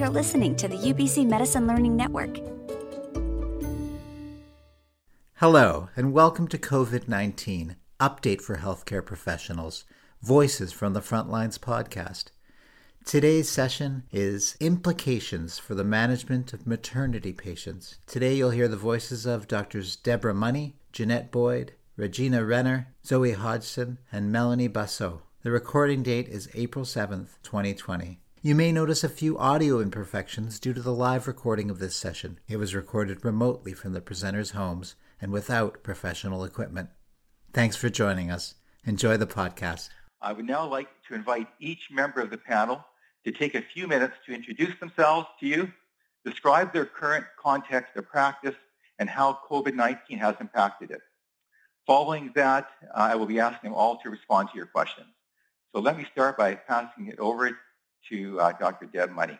You're listening to the UBC Medicine Learning Network. Hello, and welcome to COVID 19 Update for Healthcare Professionals Voices from the Frontlines podcast. Today's session is Implications for the Management of Maternity Patients. Today you'll hear the voices of Doctors Deborah Money, Jeanette Boyd, Regina Renner, Zoe Hodgson, and Melanie Basso. The recording date is April 7th, 2020. You may notice a few audio imperfections due to the live recording of this session. It was recorded remotely from the presenters' homes and without professional equipment. Thanks for joining us. Enjoy the podcast. I would now like to invite each member of the panel to take a few minutes to introduce themselves to you, describe their current context of practice, and how COVID-19 has impacted it. Following that, uh, I will be asking them all to respond to your questions. So let me start by passing it over to uh, Dr. Deb Money.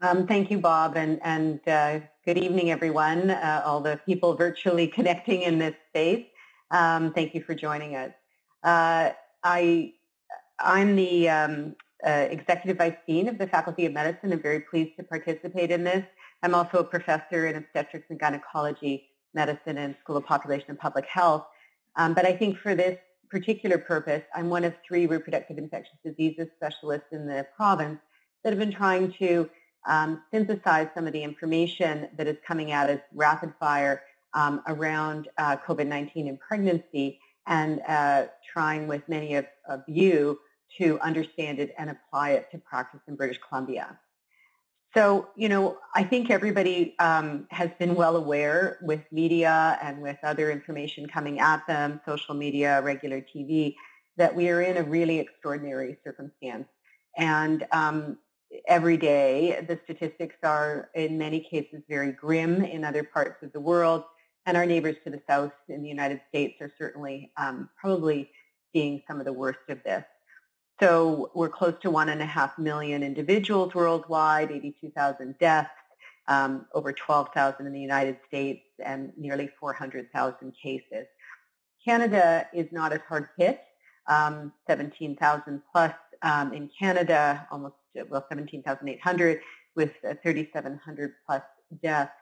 Um, thank you, Bob, and, and uh, good evening, everyone, uh, all the people virtually connecting in this space. Um, thank you for joining us. Uh, I, I'm the um, uh, Executive Vice Dean of the Faculty of Medicine. I'm very pleased to participate in this. I'm also a professor in obstetrics and gynecology medicine and School of Population and Public Health. Um, but I think for this particular purpose, I'm one of three reproductive infectious diseases specialists in the province that have been trying to um, synthesize some of the information that is coming out as rapid fire um, around uh, COVID-19 in pregnancy and uh, trying with many of, of you to understand it and apply it to practice in British Columbia. So, you know, I think everybody um, has been well aware with media and with other information coming at them, social media, regular TV, that we are in a really extraordinary circumstance. And um, every day, the statistics are, in many cases, very grim in other parts of the world. And our neighbors to the south in the United States are certainly um, probably seeing some of the worst of this. So we're close to one and a half million individuals worldwide, 82,000 deaths, um, over 12,000 in the United States, and nearly 400,000 cases. Canada is not as hard hit, um, 17,000 plus um, in Canada, almost, well, 17,800 with 3,700 plus deaths.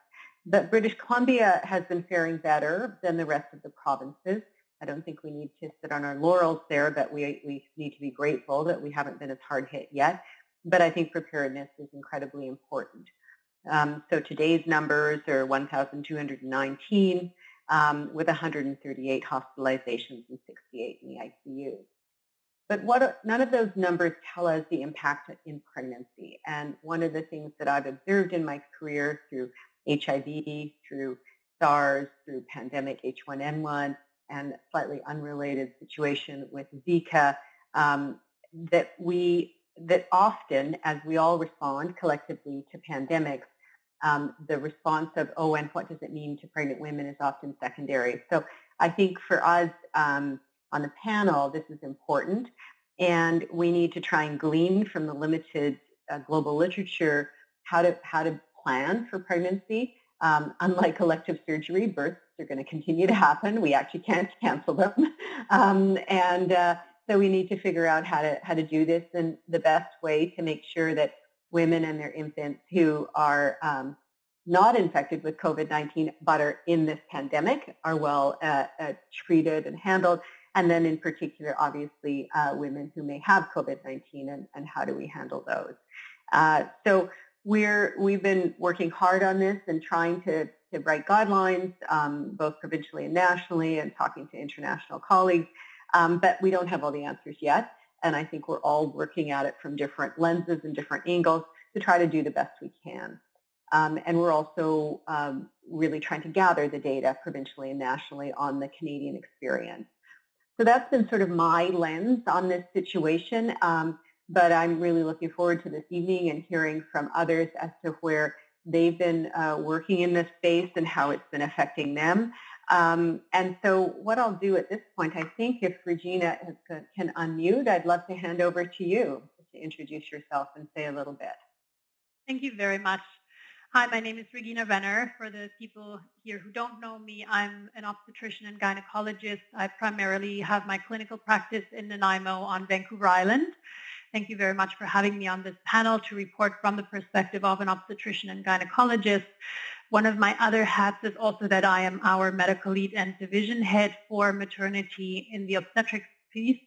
But British Columbia has been faring better than the rest of the provinces. I don't think we need to sit on our laurels there, but we, we need to be grateful that we haven't been as hard hit yet. But I think preparedness is incredibly important. Um, so today's numbers are 1,219 um, with 138 hospitalizations and 68 in the ICU. But what, none of those numbers tell us the impact in pregnancy. And one of the things that I've observed in my career through HIV, through SARS, through pandemic H1N1, and slightly unrelated situation with Zika, um, that we that often, as we all respond collectively to pandemics, um, the response of, oh, and what does it mean to pregnant women is often secondary. So I think for us um, on the panel, this is important. And we need to try and glean from the limited uh, global literature how to, how to plan for pregnancy. Um, unlike elective surgery, births are going to continue to happen. We actually can't cancel them. Um, and uh, so we need to figure out how to, how to do this and the best way to make sure that women and their infants who are um, not infected with COVID-19 but are in this pandemic are well uh, uh, treated and handled. And then in particular, obviously, uh, women who may have COVID-19 and, and how do we handle those. Uh, so we're, we've been working hard on this and trying to to write guidelines, um, both provincially and nationally, and talking to international colleagues. Um, but we don't have all the answers yet. And I think we're all working at it from different lenses and different angles to try to do the best we can. Um, and we're also um, really trying to gather the data provincially and nationally on the Canadian experience. So that's been sort of my lens on this situation. Um, but I'm really looking forward to this evening and hearing from others as to where they've been uh, working in this space and how it's been affecting them. Um, and so what I'll do at this point, I think if Regina has, can unmute, I'd love to hand over to you to introduce yourself and say a little bit. Thank you very much. Hi, my name is Regina Renner. For the people here who don't know me, I'm an obstetrician and gynecologist. I primarily have my clinical practice in Nanaimo on Vancouver Island Thank you very much for having me on this panel to report from the perspective of an obstetrician and gynecologist. One of my other hats is also that I am our medical lead and division head for maternity in the obstetrics piece,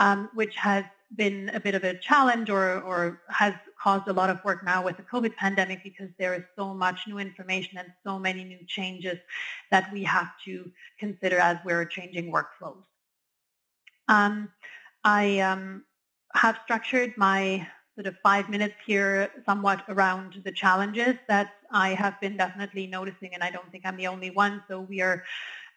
um, which has been a bit of a challenge or, or has caused a lot of work now with the COVID pandemic because there is so much new information and so many new changes that we have to consider as we're changing workflows. Um, I um, have structured my sort of five minutes here somewhat around the challenges that I have been definitely noticing, and I don't think I'm the only one. So we are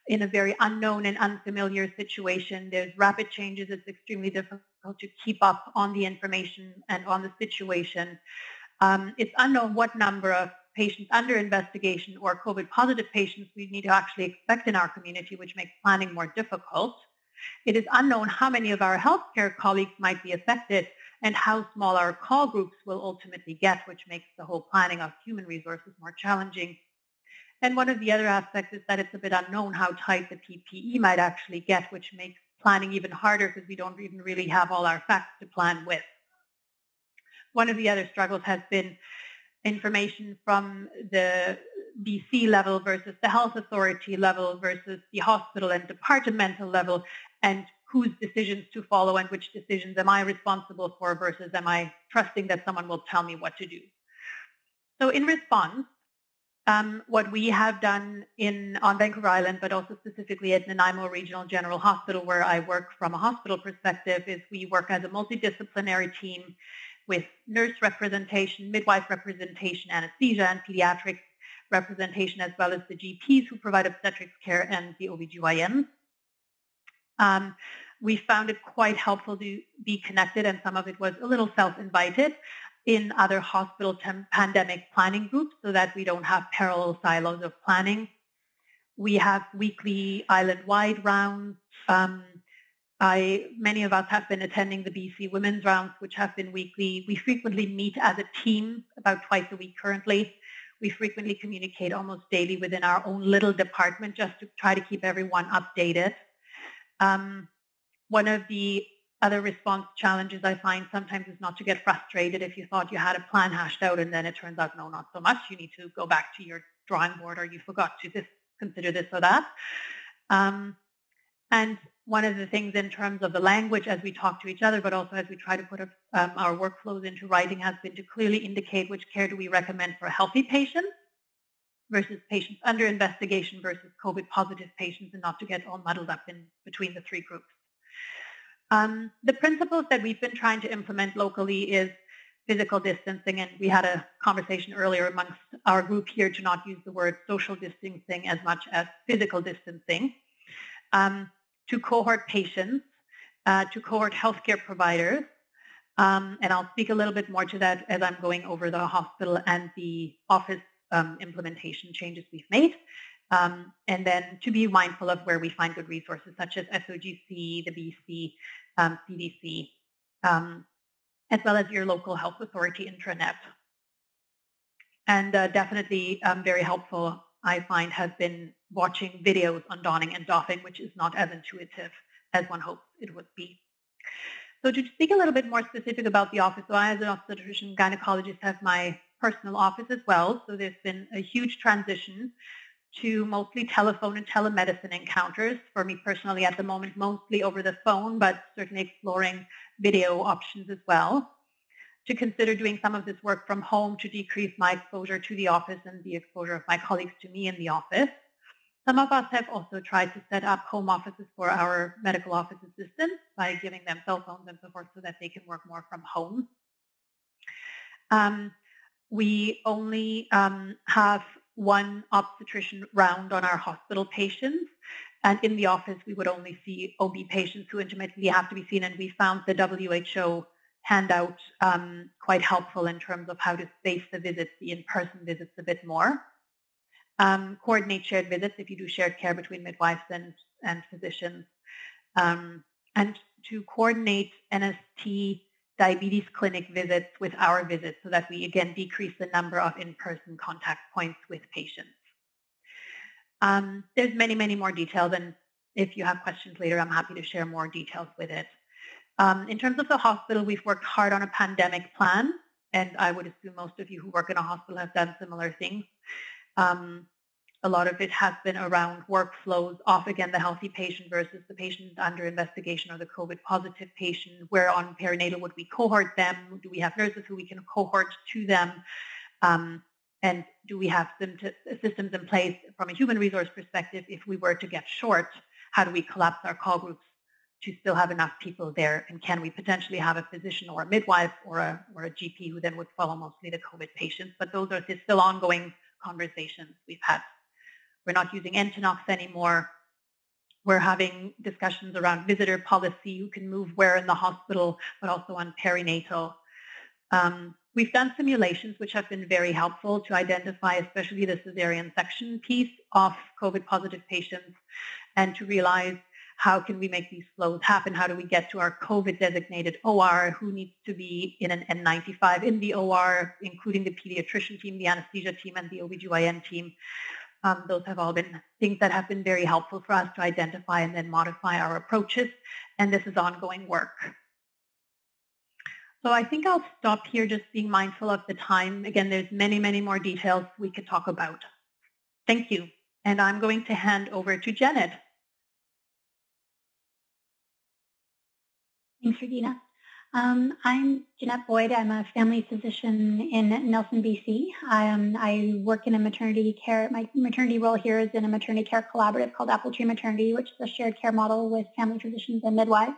in a very unknown and unfamiliar situation. There's rapid changes. It's extremely difficult to keep up on the information and on the situation. Um, it's unknown what number of patients under investigation or COVID positive patients we need to actually expect in our community, which makes planning more difficult. It is unknown how many of our healthcare colleagues might be affected and how small our call groups will ultimately get, which makes the whole planning of human resources more challenging. And one of the other aspects is that it's a bit unknown how tight the PPE might actually get, which makes planning even harder because we don't even really have all our facts to plan with. One of the other struggles has been information from the BC level versus the health authority level versus the hospital and departmental level and whose decisions to follow and which decisions am I responsible for versus am I trusting that someone will tell me what to do. So in response, um, what we have done in on Vancouver Island, but also specifically at Nanaimo Regional General Hospital, where I work from a hospital perspective, is we work as a multidisciplinary team with nurse representation, midwife representation, anesthesia, and pediatric representation, as well as the GPs who provide obstetrics care and the OBGYNs. Um, we found it quite helpful to be connected, and some of it was a little self-invited in other hospital pandemic planning groups so that we don't have parallel silos of planning. We have weekly island-wide rounds. Um, I, many of us have been attending the BC Women's Rounds, which have been weekly. We frequently meet as a team about twice a week currently. We frequently communicate almost daily within our own little department just to try to keep everyone updated. Um, one of the other response challenges I find sometimes is not to get frustrated if you thought you had a plan hashed out and then it turns out, no, not so much. You need to go back to your drawing board or you forgot to this, consider this or that. Um, and one of the things in terms of the language as we talk to each other, but also as we try to put um, our workflows into writing has been to clearly indicate which care do we recommend for healthy patients versus patients under investigation versus COVID positive patients and not to get all muddled up in between the three groups. Um, the principles that we've been trying to implement locally is physical distancing, and we had a conversation earlier amongst our group here to not use the word social distancing as much as physical distancing, um, to cohort patients, uh, to cohort healthcare providers, um, and I'll speak a little bit more to that as I'm going over the hospital and the office um, implementation changes we've made. Um, and then to be mindful of where we find good resources such as SOGC, the BC, um, CDC, um, as well as your local health authority intranet. And uh, definitely um, very helpful, I find, has been watching videos on donning and doffing, which is not as intuitive as one hopes it would be. So to speak a little bit more specific about the office, so I as an obstetrician gynecologist have my personal office as well. So there's been a huge transition to mostly telephone and telemedicine encounters. For me personally at the moment, mostly over the phone, but certainly exploring video options as well. To consider doing some of this work from home to decrease my exposure to the office and the exposure of my colleagues to me in the office. Some of us have also tried to set up home offices for our medical office assistants by giving them cell phones and so forth so that they can work more from home. Um, we only um, have one obstetrician round on our hospital patients. And in the office, we would only see OB patients who intermittently have to be seen. And we found the WHO handout um, quite helpful in terms of how to space the visits, the in-person visits a bit more. Um, coordinate shared visits if you do shared care between midwives and, and physicians. Um, and to coordinate NST diabetes clinic visits with our visits so that we again decrease the number of in-person contact points with patients. Um, there's many, many more details and if you have questions later, I'm happy to share more details with it. Um, in terms of the hospital, we've worked hard on a pandemic plan, and I would assume most of you who work in a hospital have done similar things. Um, a lot of it has been around workflows of, again, the healthy patient versus the patient under investigation or the COVID positive patient. Where on perinatal would we cohort them? Do we have nurses who we can cohort to them? Um, and do we have systems in place from a human resource perspective if we were to get short? How do we collapse our call groups to still have enough people there? And can we potentially have a physician or a midwife or a, or a GP who then would follow mostly the COVID patients? But those are still ongoing conversations we've had. We're not using Entonox anymore. We're having discussions around visitor policy, who can move where in the hospital, but also on perinatal. Um, we've done simulations which have been very helpful to identify especially the cesarean section piece of COVID positive patients and to realize how can we make these flows happen? How do we get to our COVID designated OR? Who needs to be in an N95 in the OR, including the pediatrician team, the anesthesia team, and the OBGYN team? Um, those have all been things that have been very helpful for us to identify and then modify our approaches. And this is ongoing work. So I think I'll stop here just being mindful of the time. Again, there's many, many more details we could talk about. Thank you. And I'm going to hand over to Janet. Thanks, Regina. Um, I'm Jeanette Boyd. I'm a family physician in Nelson, BC. Um, I work in a maternity care. My maternity role here is in a maternity care collaborative called Apple Tree Maternity, which is a shared care model with family physicians and midwives.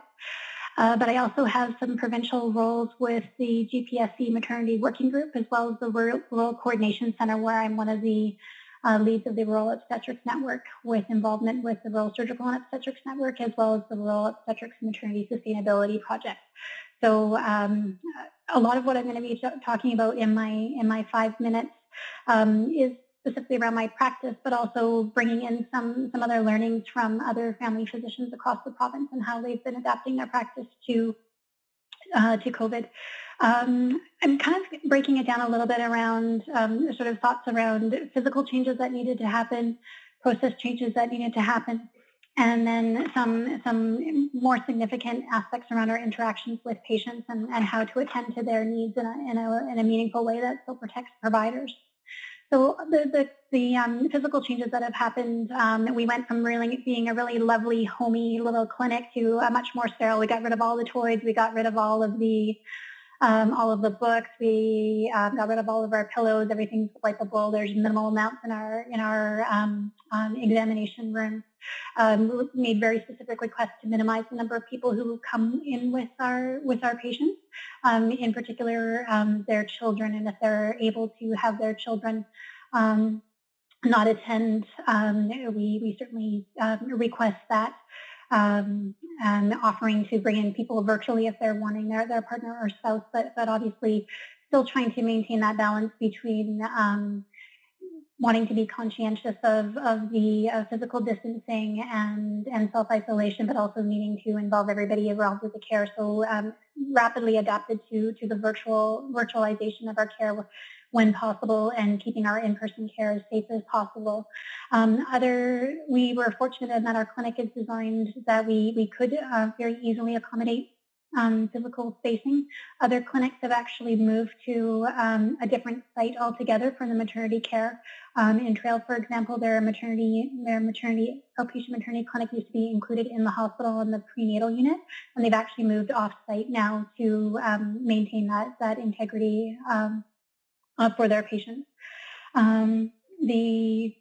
Uh, but I also have some provincial roles with the GPSC Maternity Working Group, as well as the Rural, Rural Coordination Center, where I'm one of the uh, leads of the Rural Obstetrics Network with involvement with the Rural Surgical and Obstetrics Network as well as the Rural Obstetrics Maternity Sustainability Project. So um, a lot of what I'm going to be talking about in my in my five minutes um, is specifically around my practice, but also bringing in some some other learnings from other family physicians across the province and how they've been adapting their practice to uh, to COVID. Um, I'm kind of breaking it down a little bit around um, sort of thoughts around physical changes that needed to happen, process changes that needed to happen, and then some some more significant aspects around our interactions with patients and, and how to attend to their needs in a, in a, in a meaningful way that still protects providers. So the the, the um, physical changes that have happened, um, we went from really being a really lovely, homey little clinic to a much more sterile. We got rid of all the toys. We got rid of all of the um, all of the books. We um, got rid of all of our pillows. Everything's wipeable. There's minimal amounts in our in our um, um examination rooms. Um, we made very specific requests to minimize the number of people who come in with our with our patients, um, in particular their children, and if they're able to have their children not attend, we we certainly request that um, and offering to bring in people virtually if they're wanting their, their partner or spouse, but, but obviously still trying to maintain that balance between um, wanting to be conscientious of, of the uh, physical distancing and, and self-isolation, but also needing to involve everybody involved with the care. So um, rapidly adapted to, to the virtual virtualization of our care when possible and keeping our in-person care as safe as possible. Um, other, we were fortunate in that our clinic is designed that we, we could uh, very easily accommodate um, physical spacing. Other clinics have actually moved to um, a different site altogether for the maternity care. Um, in Trail, for example, their maternity, their maternity, outpatient maternity clinic used to be included in the hospital in the prenatal unit, and they've actually moved off-site now to um, maintain that, that integrity um, uh, for their patients. Um, the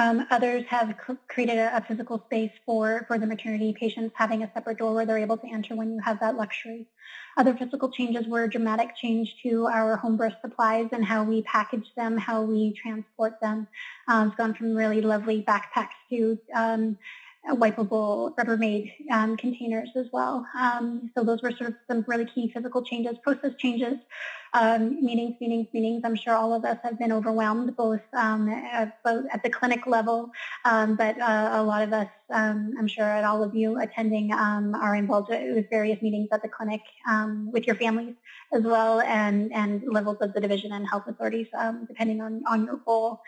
um, others have created a, a, physical space for, for the maternity patients having a separate door where they're able to enter when you have that luxury. Other physical changes were a dramatic change to our home birth supplies and how we package them, how we transport them. Um, it's gone from really lovely backpacks to um, wipeable Rubbermaid um, containers as well. Um, so those were sort of some really key physical changes, process changes um, meetings, meetings, meetings. I'm sure all of us have been overwhelmed, both, um, at, both at the clinic level, um, but uh, a lot of us, um, I'm sure, and all of you attending um, are involved with various meetings at the clinic um, with your families as well, and and levels of the division and health authorities, depending on on your role.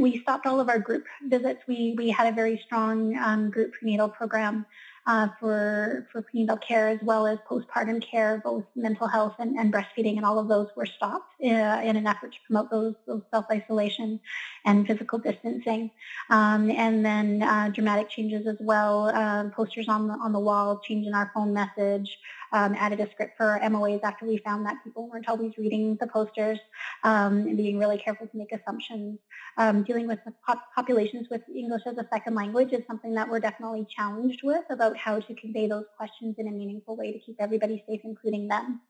we stopped all of our group visits. We we had a very strong group prenatal program uh, for, for prenatal care as well as postpartum care, both mental health and, and breastfeeding and all of those were stopped uh, in an effort to promote those, those self-isolation and physical distancing. Um, and then uh, dramatic changes as well, uh, posters on the, on the wall, change in our phone message, um, added a script for MOAs after we found that people weren't always reading the posters um, and being really careful to make assumptions. Um, dealing with pop populations with English as a second language is something that we're definitely challenged with about how to convey those questions in a meaningful way to keep everybody safe, including them.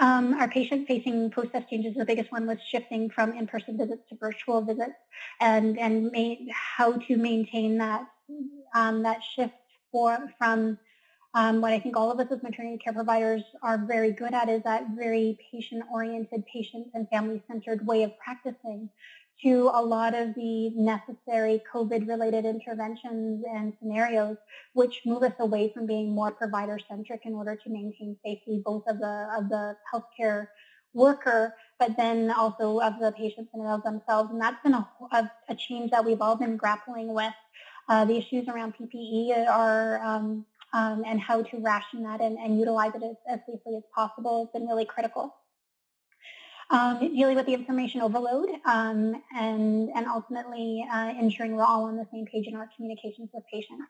Um, our patient-facing process changes, the biggest one was shifting from in-person visits to virtual visits and, and how to maintain that, um, that shift for, from um, what I think all of us as maternity care providers are very good at is that very patient-oriented, patient and family-centered way of practicing to a lot of the necessary COVID-related interventions and scenarios, which move us away from being more provider-centric in order to maintain safety both of the of the healthcare worker, but then also of the patients and of themselves. And that's been a, a, a change that we've all been grappling with. Uh, the issues around PPE are um, um, and how to ration that and, and utilize it as, as, safely as possible has been really critical. Um, dealing with the information overload um, and, and ultimately uh, ensuring we're all on the same page in our communications with patients.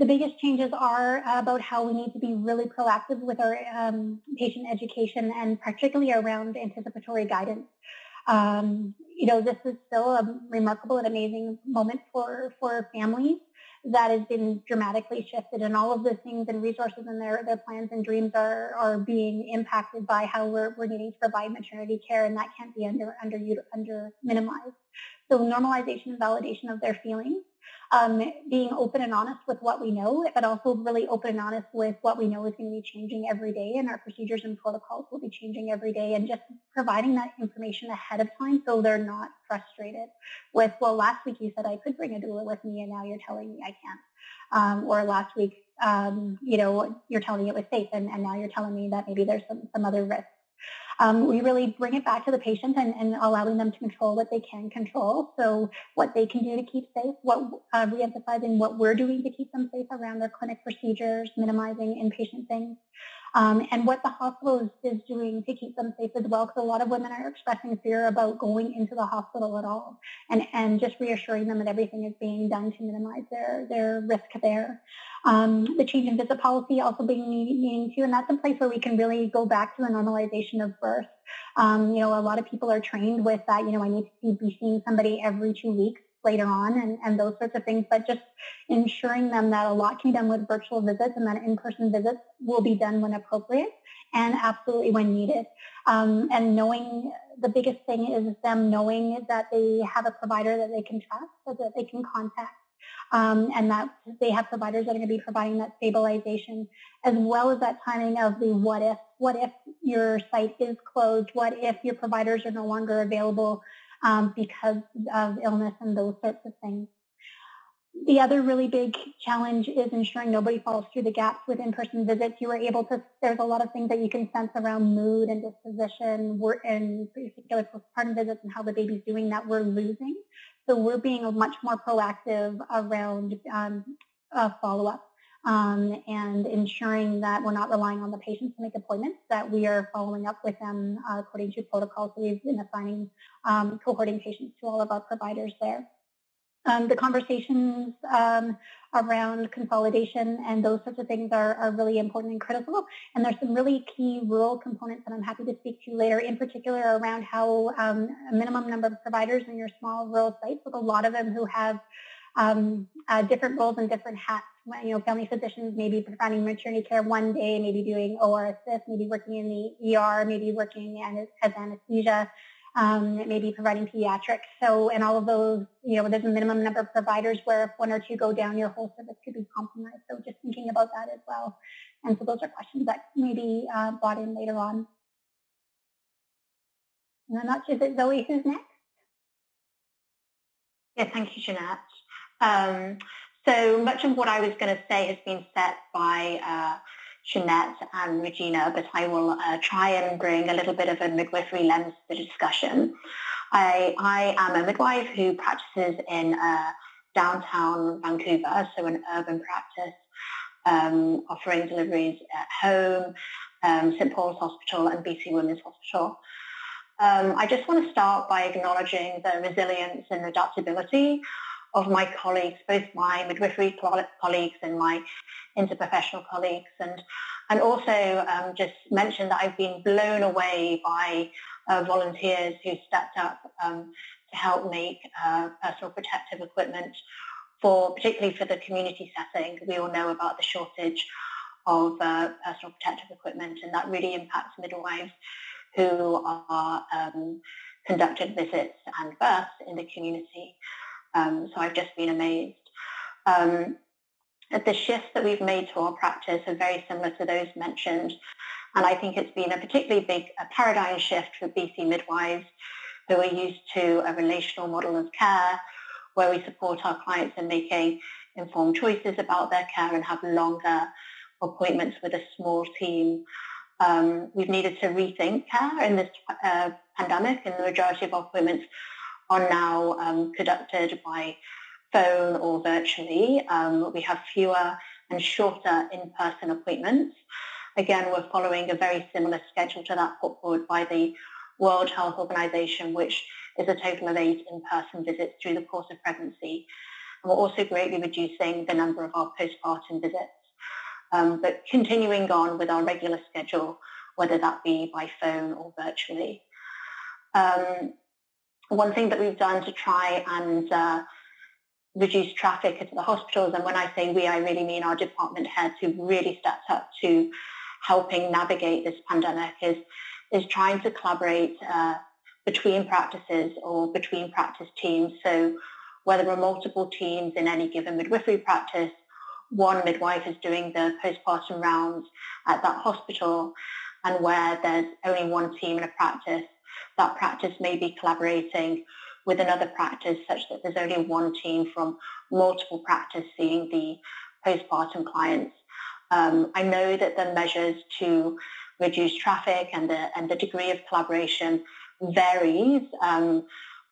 The biggest changes are about how we need to be really proactive with our um, patient education and particularly around anticipatory guidance. Um, you know, this is still a remarkable and amazing moment for, for families that has been dramatically shifted and all of the things and resources and their, their plans and dreams are, are being impacted by how we're, we're needing to provide maternity care and that can't be under, under, under minimized. So normalization and validation of their feelings um, being open and honest with what we know, but also really open and honest with what we know is going to be changing every day and our procedures and protocols will be changing every day and just providing that information ahead of time so they're not frustrated with, well, last week you said I could bring a doula with me and now you're telling me I can't. Um, or last week, um, you know, you're telling me it was safe and, and now you're telling me that maybe there's some, some other risks. Um, we really bring it back to the patient and, and, allowing them to control what they can control. So what they can do to keep safe, what uh, reemphasizing what we're doing to keep them safe around their clinic procedures, minimizing inpatient things um, and what the hospital is, is, doing to keep them safe as well, because a lot of women are expressing fear about going into the hospital at all, and, and just reassuring them that everything is being done to minimize their, their risk there. Um, the change in visit policy also being needing to, and that's a place where we can really go back to the normalization of birth. Um, you know, a lot of people are trained with that, you know, I need to be seeing somebody every two weeks later on and, and those sorts of things, but just ensuring them that a lot can be done with virtual visits and that in-person visits will be done when appropriate and absolutely when needed. Um, and knowing the biggest thing is them knowing that they have a provider that they can trust, so that they can contact. Um, and that they have providers that are going to be providing that stabilization, as well as that timing of the what if. What if your site is closed? What if your providers are no longer available? Um, because of illness and those sorts of things. The other really big challenge is ensuring nobody falls through the gaps with in-person visits. You were able to, there's a lot of things that you can sense around mood and disposition we're in particular postpartum visits and how the baby's doing that we're losing. So we're being much more proactive around um, uh, follow-up um, and ensuring that we're not relying on the patients to make appointments, that we are following up with them uh, according to protocols. So we've been assigning um, cohorting patients to all of our providers there. Um, the conversations um, around consolidation and those sorts of things are, are, really important and critical. And there's some really key rural components that I'm happy to speak to later, in particular around how um, a minimum number of providers in your small rural sites, with a lot of them who have um, uh, different roles and different hats you know, family physicians maybe providing maternity care one day, maybe doing OR assist, maybe working in the ER, maybe working as anesthesia, um, maybe providing pediatrics. So, and all of those, you know, there's a minimum number of providers where if one or two go down, your whole service could be compromised. So just thinking about that as well. And so those are questions that may be uh, brought in later on. And I'm not sure, it Zoe who's next? Yeah, thank you, Jeanette. Um, so much of what I was going to say has been said by uh, Jeanette and Regina, but I will uh, try and bring a little bit of a midwifery lens to the discussion. I, I am a midwife who practices in a downtown Vancouver, so an urban practice, um, offering deliveries at home, um, St. Paul's Hospital and BC Women's Hospital. Um, I just want to start by acknowledging the resilience and adaptability of my colleagues, both my midwifery colleagues and my interprofessional colleagues, and and also um, just mention that I've been blown away by uh, volunteers who stepped up um, to help make uh, personal protective equipment for particularly for the community setting. We all know about the shortage of uh, personal protective equipment, and that really impacts midwives who are um, conducted visits and births in the community. Um, so I've just been amazed. Um, the shifts that we've made to our practice are very similar to those mentioned. And I think it's been a particularly big paradigm shift for BC midwives who are used to a relational model of care where we support our clients in making informed choices about their care and have longer appointments with a small team. Um, we've needed to rethink care in this uh, pandemic and the majority of our appointments are now um, conducted by phone or virtually. Um, we have fewer and shorter in-person appointments. Again, we're following a very similar schedule to that put forward by the World Health Organization, which is a total of eight in-person visits through the course of pregnancy. And we're also greatly reducing the number of our postpartum visits um, but continuing on with our regular schedule, whether that be by phone or virtually. Um, one thing that we've done to try and uh, reduce traffic into the hospitals, and when I say we, I really mean our department heads who really stepped up to helping navigate this pandemic, is, is trying to collaborate uh, between practices or between practice teams. So whether there are multiple teams in any given midwifery practice one midwife is doing the postpartum rounds at that hospital and where there's only one team in a practice, that practice may be collaborating with another practice such that there's only one team from multiple practice seeing the postpartum clients. Um, I know that the measures to reduce traffic and the, and the degree of collaboration varies um,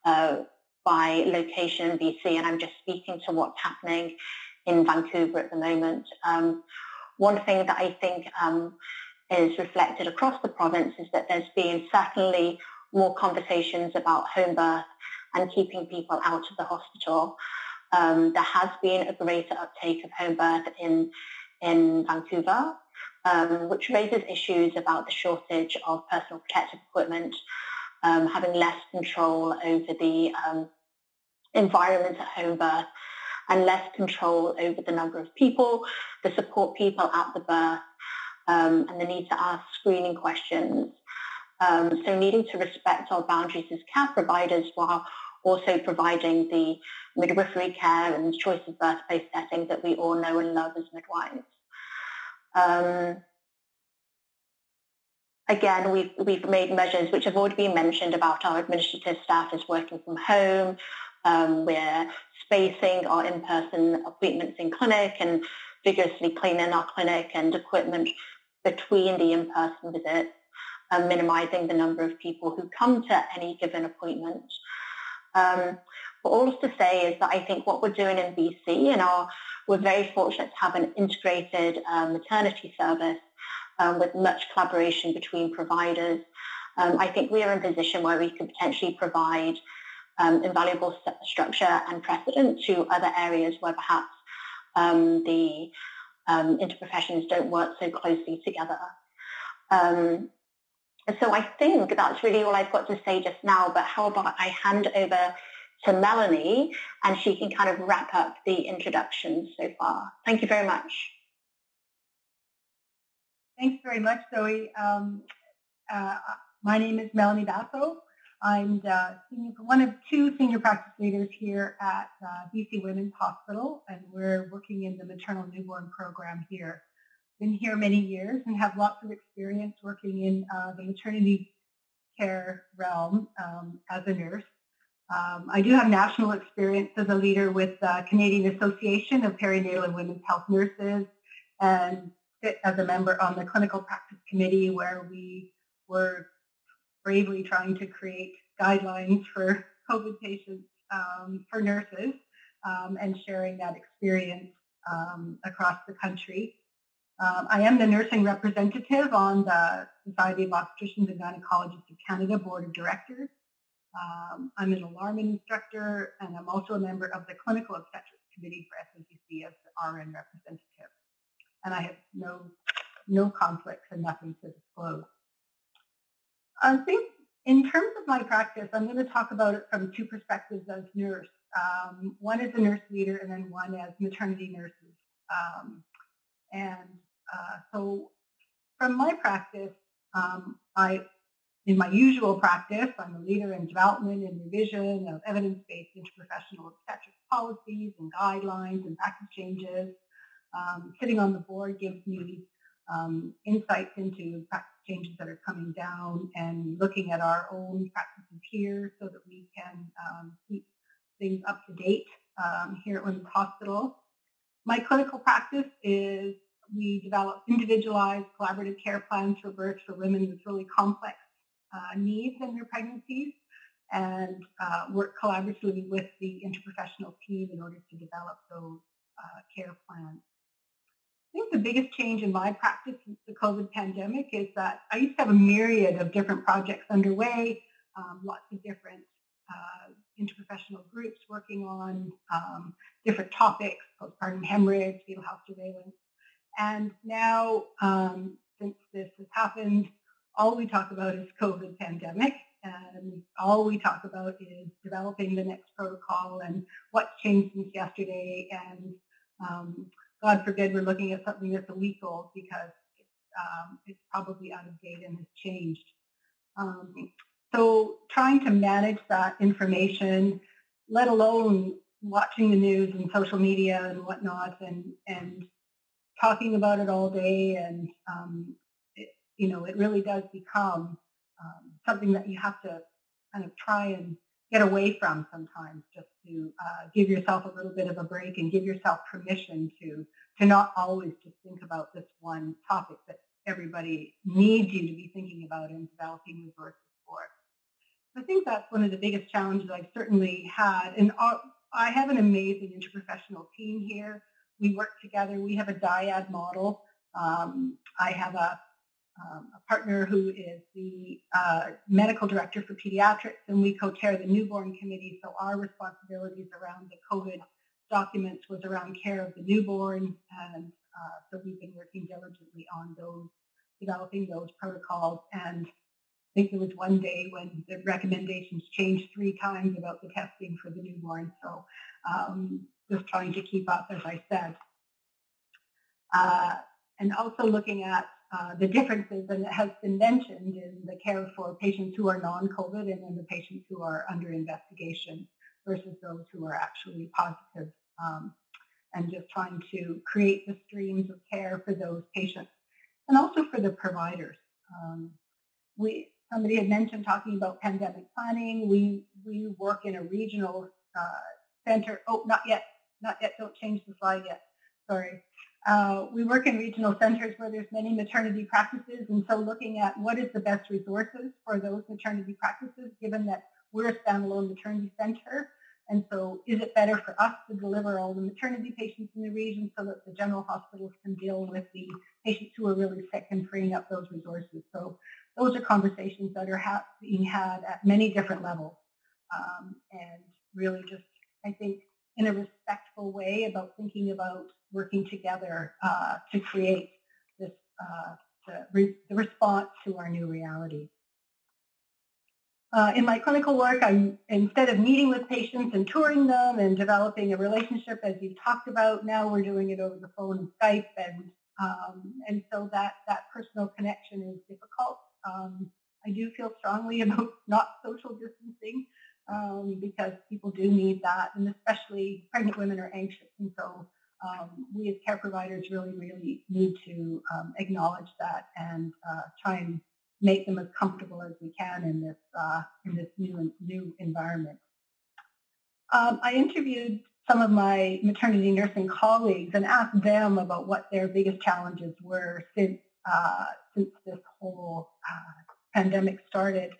uh, by location in BC, and I'm just speaking to what's happening in Vancouver at the moment. Um, one thing that I think um, is reflected across the province is that there's been certainly more conversations about home birth and keeping people out of the hospital. Um, there has been a greater uptake of home birth in, in Vancouver, um, which raises issues about the shortage of personal protective equipment, um, having less control over the um, environment at home birth, and less control over the number of people, the support people at the birth, um, and the need to ask screening questions. Um, so needing to respect our boundaries as care providers while also providing the midwifery care and choice of birthplace setting that we all know and love as midwives. Um, again, we've, we've made measures which have already been mentioned about our administrative staff is working from home, um, we're spacing our in-person appointments in clinic and vigorously cleaning our clinic and equipment between the in-person visits, and minimizing the number of people who come to any given appointment. Um, but all to say is that I think what we're doing in BC, and our, we're very fortunate to have an integrated um, maternity service um, with much collaboration between providers. Um, I think we are in a position where we could potentially provide um, invaluable structure and precedent to other areas where perhaps um, the um, interprofessions don't work so closely together. Um, so I think that's really all I've got to say just now, but how about I hand over to Melanie and she can kind of wrap up the introduction so far. Thank you very much. Thanks very much, Zoe. Um, uh, my name is Melanie Basso. I'm senior, one of two senior practice leaders here at uh, BC Women's Hospital, and we're working in the maternal newborn program here. Been here many years and have lots of experience working in uh, the maternity care realm um, as a nurse. Um, I do have national experience as a leader with the Canadian Association of Perinatal and Women's Health Nurses and sit as a member on the clinical practice committee where we were bravely trying to create guidelines for COVID patients um, for nurses. um, and sharing that experience um, across the country. Um, I am the nursing representative on the Society of Obstetricians and Gynecologists of Canada Board of Directors. Um, I'm an alarm instructor, and I'm also a member of the Clinical Obstetrics Committee for SOGC as the RN representative. And I have no, no conflicts and nothing to disclose. I think in terms of my practice, I'm going to talk about it from two perspectives as nurse. Um, one as a nurse leader and then one as maternity nurses. Um, and uh, so from my practice, um, I, in my usual practice, I'm a leader in development and revision of evidence-based interprofessional obstetrics policies and guidelines and practice changes. Um, sitting on the board gives me um, insights into practice changes that are coming down and looking at our own practices here so that we can um, keep things up to date um, here at Women's Hospital. My clinical practice is we develop individualized collaborative care plans for birth for women with really complex uh, needs in their pregnancies and uh, work collaboratively with the interprofessional team in order to develop those uh, care plans. I think the biggest change in my practice since the COVID pandemic is that I used to have a myriad of different projects underway, um, lots of different uh, interprofessional groups working on um, different topics, postpartum hemorrhage, fetal health surveillance. And now, um, since this has happened, all we talk about is COVID pandemic, and all we talk about is developing the next protocol and what's changed since yesterday, and um, God forbid we're looking at something that's old because it's, um, it's probably out of date and has changed. Um, so trying to manage that information, let alone watching the news and social media and whatnot and, and talking about it all day and, um, it, you know, it really does become um, something that you have to kind of try and get away from sometimes just to uh, give yourself a little bit of a break and give yourself permission to to not always just think about this one topic that everybody needs you to be thinking about and developing resources for. I think that's one of the biggest challenges I've certainly had. And I have an amazing interprofessional team here. We work together. We have a dyad model. Um, I have a um, a partner who is the uh, medical director for pediatrics, and we co-chair the newborn committee. So our responsibilities around the COVID documents was around care of the newborn, and uh, so we've been working diligently on those, developing those protocols. And I think there was one day when the recommendations changed three times about the testing for the newborn. So um, just trying to keep up, as I said. Uh, and also looking at uh, the differences, and it has been mentioned in the care for patients who are non-COVID and then the patients who are under investigation versus those who are actually positive, um, and just trying to create the streams of care for those patients and also for the providers. Um, we somebody had mentioned talking about pandemic planning. We we work in a regional uh, center. Oh, not yet, not yet. Don't change the slide yet. Sorry. Uh, we work in regional centers where there's many maternity practices, and so looking at what is the best resources for those maternity practices, given that we're a standalone maternity center, and so is it better for us to deliver all the maternity patients in the region so that the general hospitals can deal with the patients who are really sick and freeing up those resources? So those are conversations that are ha- being had at many different levels, um, and really just, I think, in a respectful way about thinking about working together uh, to create this uh, the, re- the, response to our new reality. Uh, in my clinical work, I instead of meeting with patients and touring them and developing a relationship, as you've talked about, now we're doing it over the phone and Skype, and um, and so that that personal connection is difficult. Um, I do feel strongly about not social distancing um, because people do need that, and especially pregnant women are anxious, and so um, we as care providers really, really need to um, acknowledge that and uh, try and make them as comfortable as we can in this uh, in this new new environment. Um, I interviewed some of my maternity nursing colleagues and asked them about what their biggest challenges were since uh, since this whole uh, pandemic started.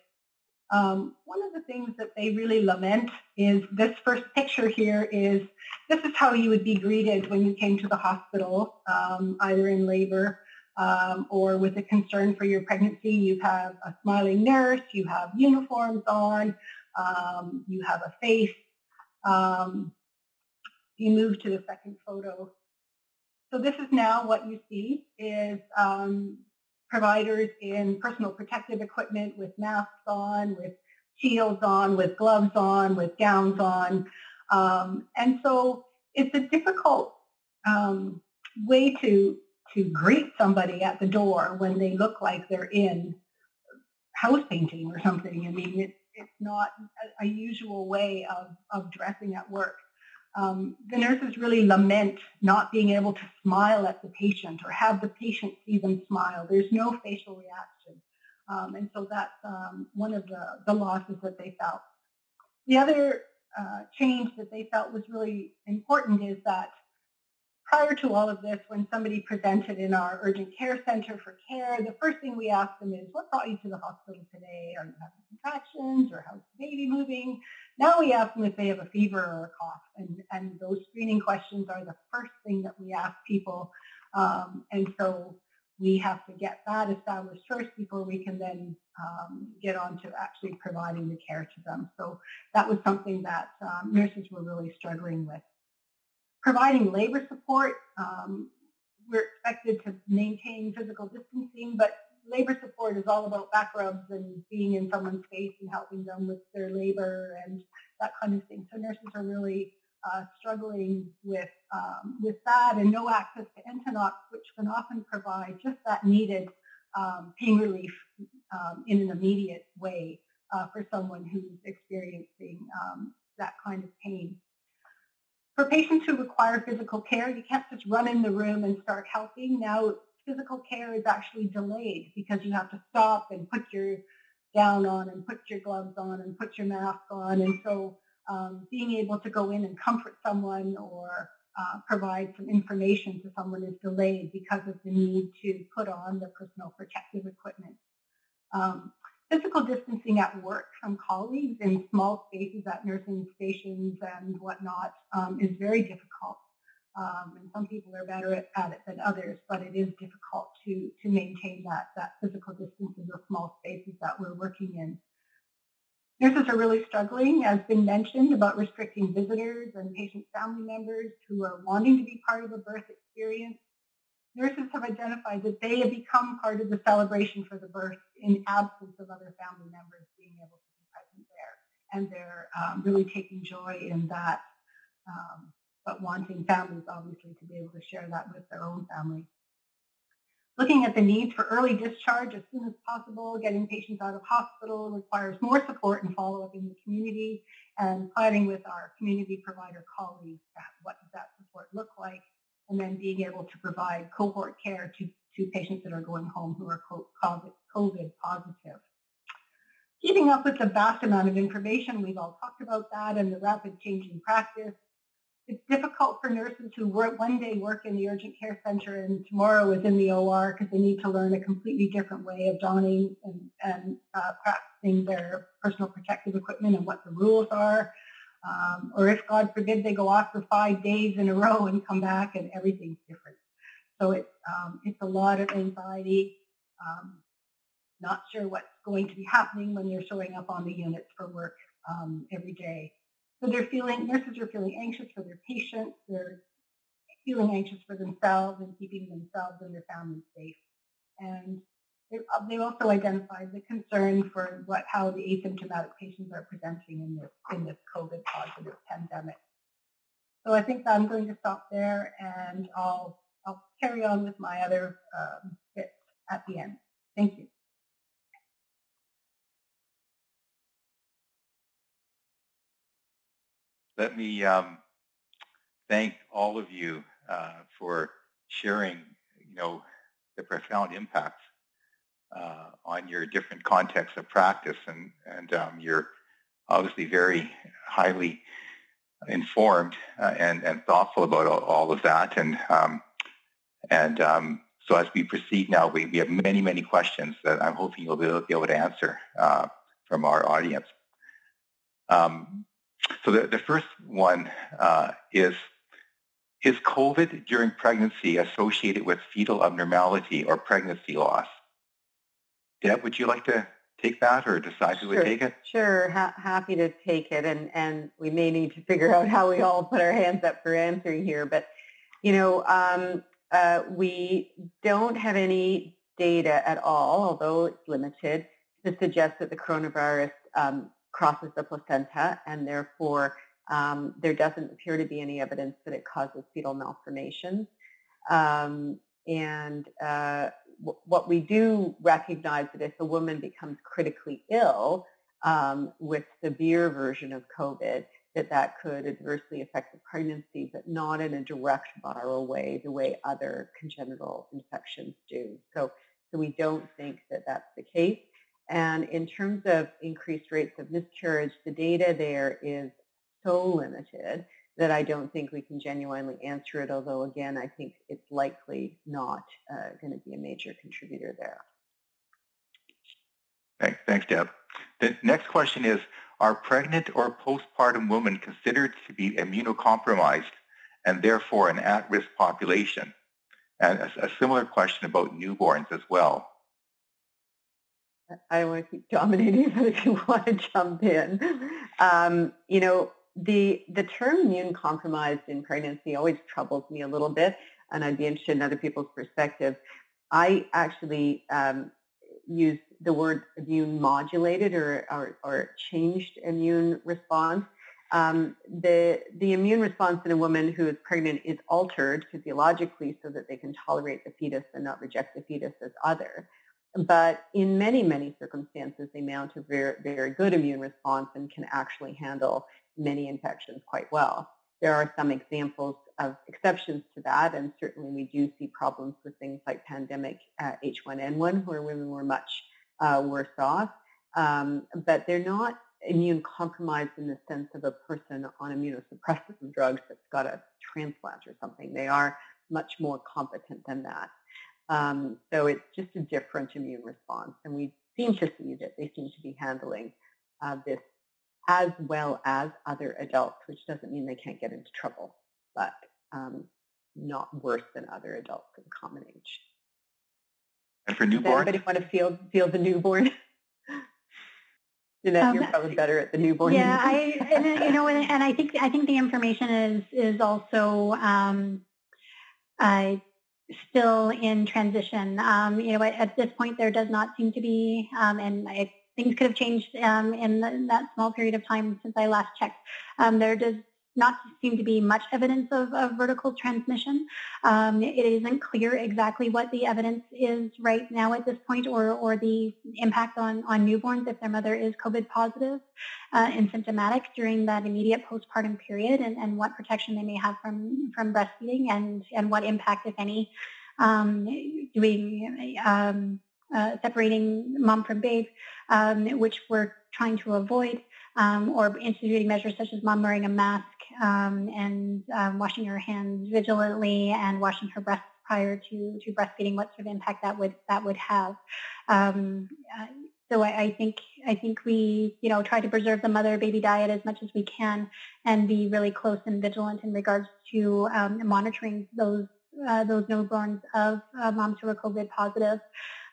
Um, one of the things that they really lament is this first picture here is this is how you would be greeted when you came to the hospital, um, either in labor um, or with a concern for your pregnancy. You have a smiling nurse, you have uniforms on, um, you have a face. Um, you move to the second photo. So this is now what you see is um, providers in personal protective equipment with masks on, with shields on, with gloves on, with gowns on. Um, and so it's a difficult um, way to to greet somebody at the door when they look like they're in house painting or something. I mean, it, it's not a, a usual way of, of dressing at work. Um, the nurses really lament not being able to smile at the patient or have the patient see them smile. There's no facial reaction. Um, and so that's um, one of the, the losses that they felt. The other uh, change that they felt was really important is that prior to all of this, when somebody presented in our urgent care center for care, the first thing we asked them is, what brought you to the hospital today? Are you having contractions or how's the baby moving? Now we ask them if they have a fever or a cough. And, and those screening questions are the first thing that we ask people. Um, and so we have to get that established first before we can then um, get on to actually providing the care to them. So that was something that um, nurses were really struggling with. Providing labor support, um, we're expected to maintain physical distancing, but labor support is all about back rubs and being in someone's face and helping them with their labor and that kind of thing. So nurses are really uh, struggling with um, with that and no access to Entonox, which can often provide just that needed um, pain relief um, in an immediate way uh, for someone who's experiencing um, that kind of pain. For patients who require physical care, you can't just run in the room and start helping. Now physical care is actually delayed because you have to stop and put your gown on and put your gloves on and put your mask on. And so um, being able to go in and comfort someone or uh, provide some information to someone is delayed because of the need to put on the personal protective equipment. Um, physical distancing at work from colleagues in small spaces at nursing stations and whatnot um, is very difficult. Um, and some people are better at, at, it than others, but it is difficult to, to maintain that, that physical distance in the small spaces that we're working in. Nurses are really struggling, as been mentioned, about restricting visitors and patient family members who are wanting to be part of a birth experience. Nurses have identified that they have become part of the celebration for the birth in absence of other family members being able to be present there. And they're um, really taking joy in that um, but wanting families obviously to be able to share that with their own family. Looking at the needs for early discharge as soon as possible, getting patients out of hospital requires more support and follow-up in the community and planning with our community provider colleagues what does that support look like and then being able to provide cohort care to, to patients that are going home who are COVID positive. Keeping up with the vast amount of information, we've all talked about that and the rapid changing practice it's difficult for nurses who work one day work in the urgent care center and tomorrow is in the OR because they need to learn a completely different way of donning and, and uh, practicing their personal protective equipment and what the rules are. Um, or if, God forbid, they go off for five days in a row and come back and everything's different. So it's, um, it's a lot of anxiety, um, not sure what's going to be happening when they're showing up on the units for work um, every day. So they're feeling, nurses are feeling anxious for their patients, they're feeling anxious for themselves and keeping themselves and their families safe. And they also identified the concern for what how the asymptomatic patients are presenting in this in this COVID positive pandemic. So I think I'm going to stop there and I'll I'll carry on with my other um, bits at the end. Thank you. let me um, thank all of you uh, for sharing, you know, the profound impacts uh, on your different contexts of practice, and and um, you're obviously very highly informed uh, and and thoughtful about all, all of that, and um, and um, so as we proceed now, we, we have many many questions that I'm hoping you'll be able, be able to answer. Uh, from our audience. Um, so the, the first one uh, is, is COVID during pregnancy associated with fetal abnormality or pregnancy loss? Deb, would you like to take that or decide who sure, would take it? Sure, ha- happy to take it. And, and we may need to figure out how we all put our hands up for answering here. But, you know, um, uh, we don't have any data at all, although it's limited, to suggest that the coronavirus um, crosses the placenta and therefore um, there doesn't appear to be any evidence that it causes fetal malformations. Um, and uh, what we do recognize that if a woman becomes critically ill um, with severe version of COVID, that that could adversely affect the pregnancy, but not in a direct viral way, the way other congenital infections do. So, so we don't think that that's the case. And in terms of increased rates of miscarriage, the data there is so limited that I don't think we can genuinely answer it, although again, I think it's likely not uh, going to be a major contributor there. Thanks, thanks, Deb. The next question is, are pregnant or postpartum women considered to be immunocompromised and therefore an at-risk population? And a, a similar question about newborns as well. I don't want to keep dominating, but if you want to jump in, um, you know, the the term immune compromised in pregnancy always troubles me a little bit, and I'd be interested in other people's perspective. I actually um, use the word immune modulated or, or, or changed immune response. Um, the the immune response in a woman who is pregnant is altered physiologically so that they can tolerate the fetus and not reject the fetus as other. But in many, many circumstances, they mount a very, very good immune response and can actually handle many infections quite well. There are some examples of exceptions to that, and certainly we do see problems with things like pandemic uh, H1N1, where women were much uh, worse off. Um, but they're not immune compromised in the sense of a person on immunosuppressive drugs that's got a transplant or something. They are much more competent than that. Um, so it's just a different immune response, and we seem to see that they seem to be handling uh, this as well as other adults, which doesn't mean they can't get into trouble, but um, not worse than other adults in common age. And for newborn? Does anybody want to feel feel the newborn? Jeanette, um, you're probably better at the newborn. Yeah, I and, you know, and, and, I think I think the information is is also um, uh, still in transition. Um, you know, at, at, this point, there does not seem to be, um, and I things could have changed um, in, the, that small period of time since I last checked. Um, there does not seem to be much evidence of, of vertical transmission. Um, it isn't clear exactly what the evidence is right now at this point or, or the impact on, on newborns if their mother is COVID positive uh, and symptomatic during that immediate postpartum period and, and what protection they may have from, from breastfeeding and, and what impact, if any, um, doing um, uh, separating mom from babe, um, which we're trying to avoid, um, or instituting measures such as mom wearing a mask um, and um, washing her hands vigilantly and washing her breasts prior to, to breastfeeding, what sort of impact that would that would have. Um, uh, so I, I, think I think we you know try to preserve the mother-baby dyad as much as we can, and be really close and vigilant in regards to um, monitoring those uh, those newborns of uh, moms who are COVID positive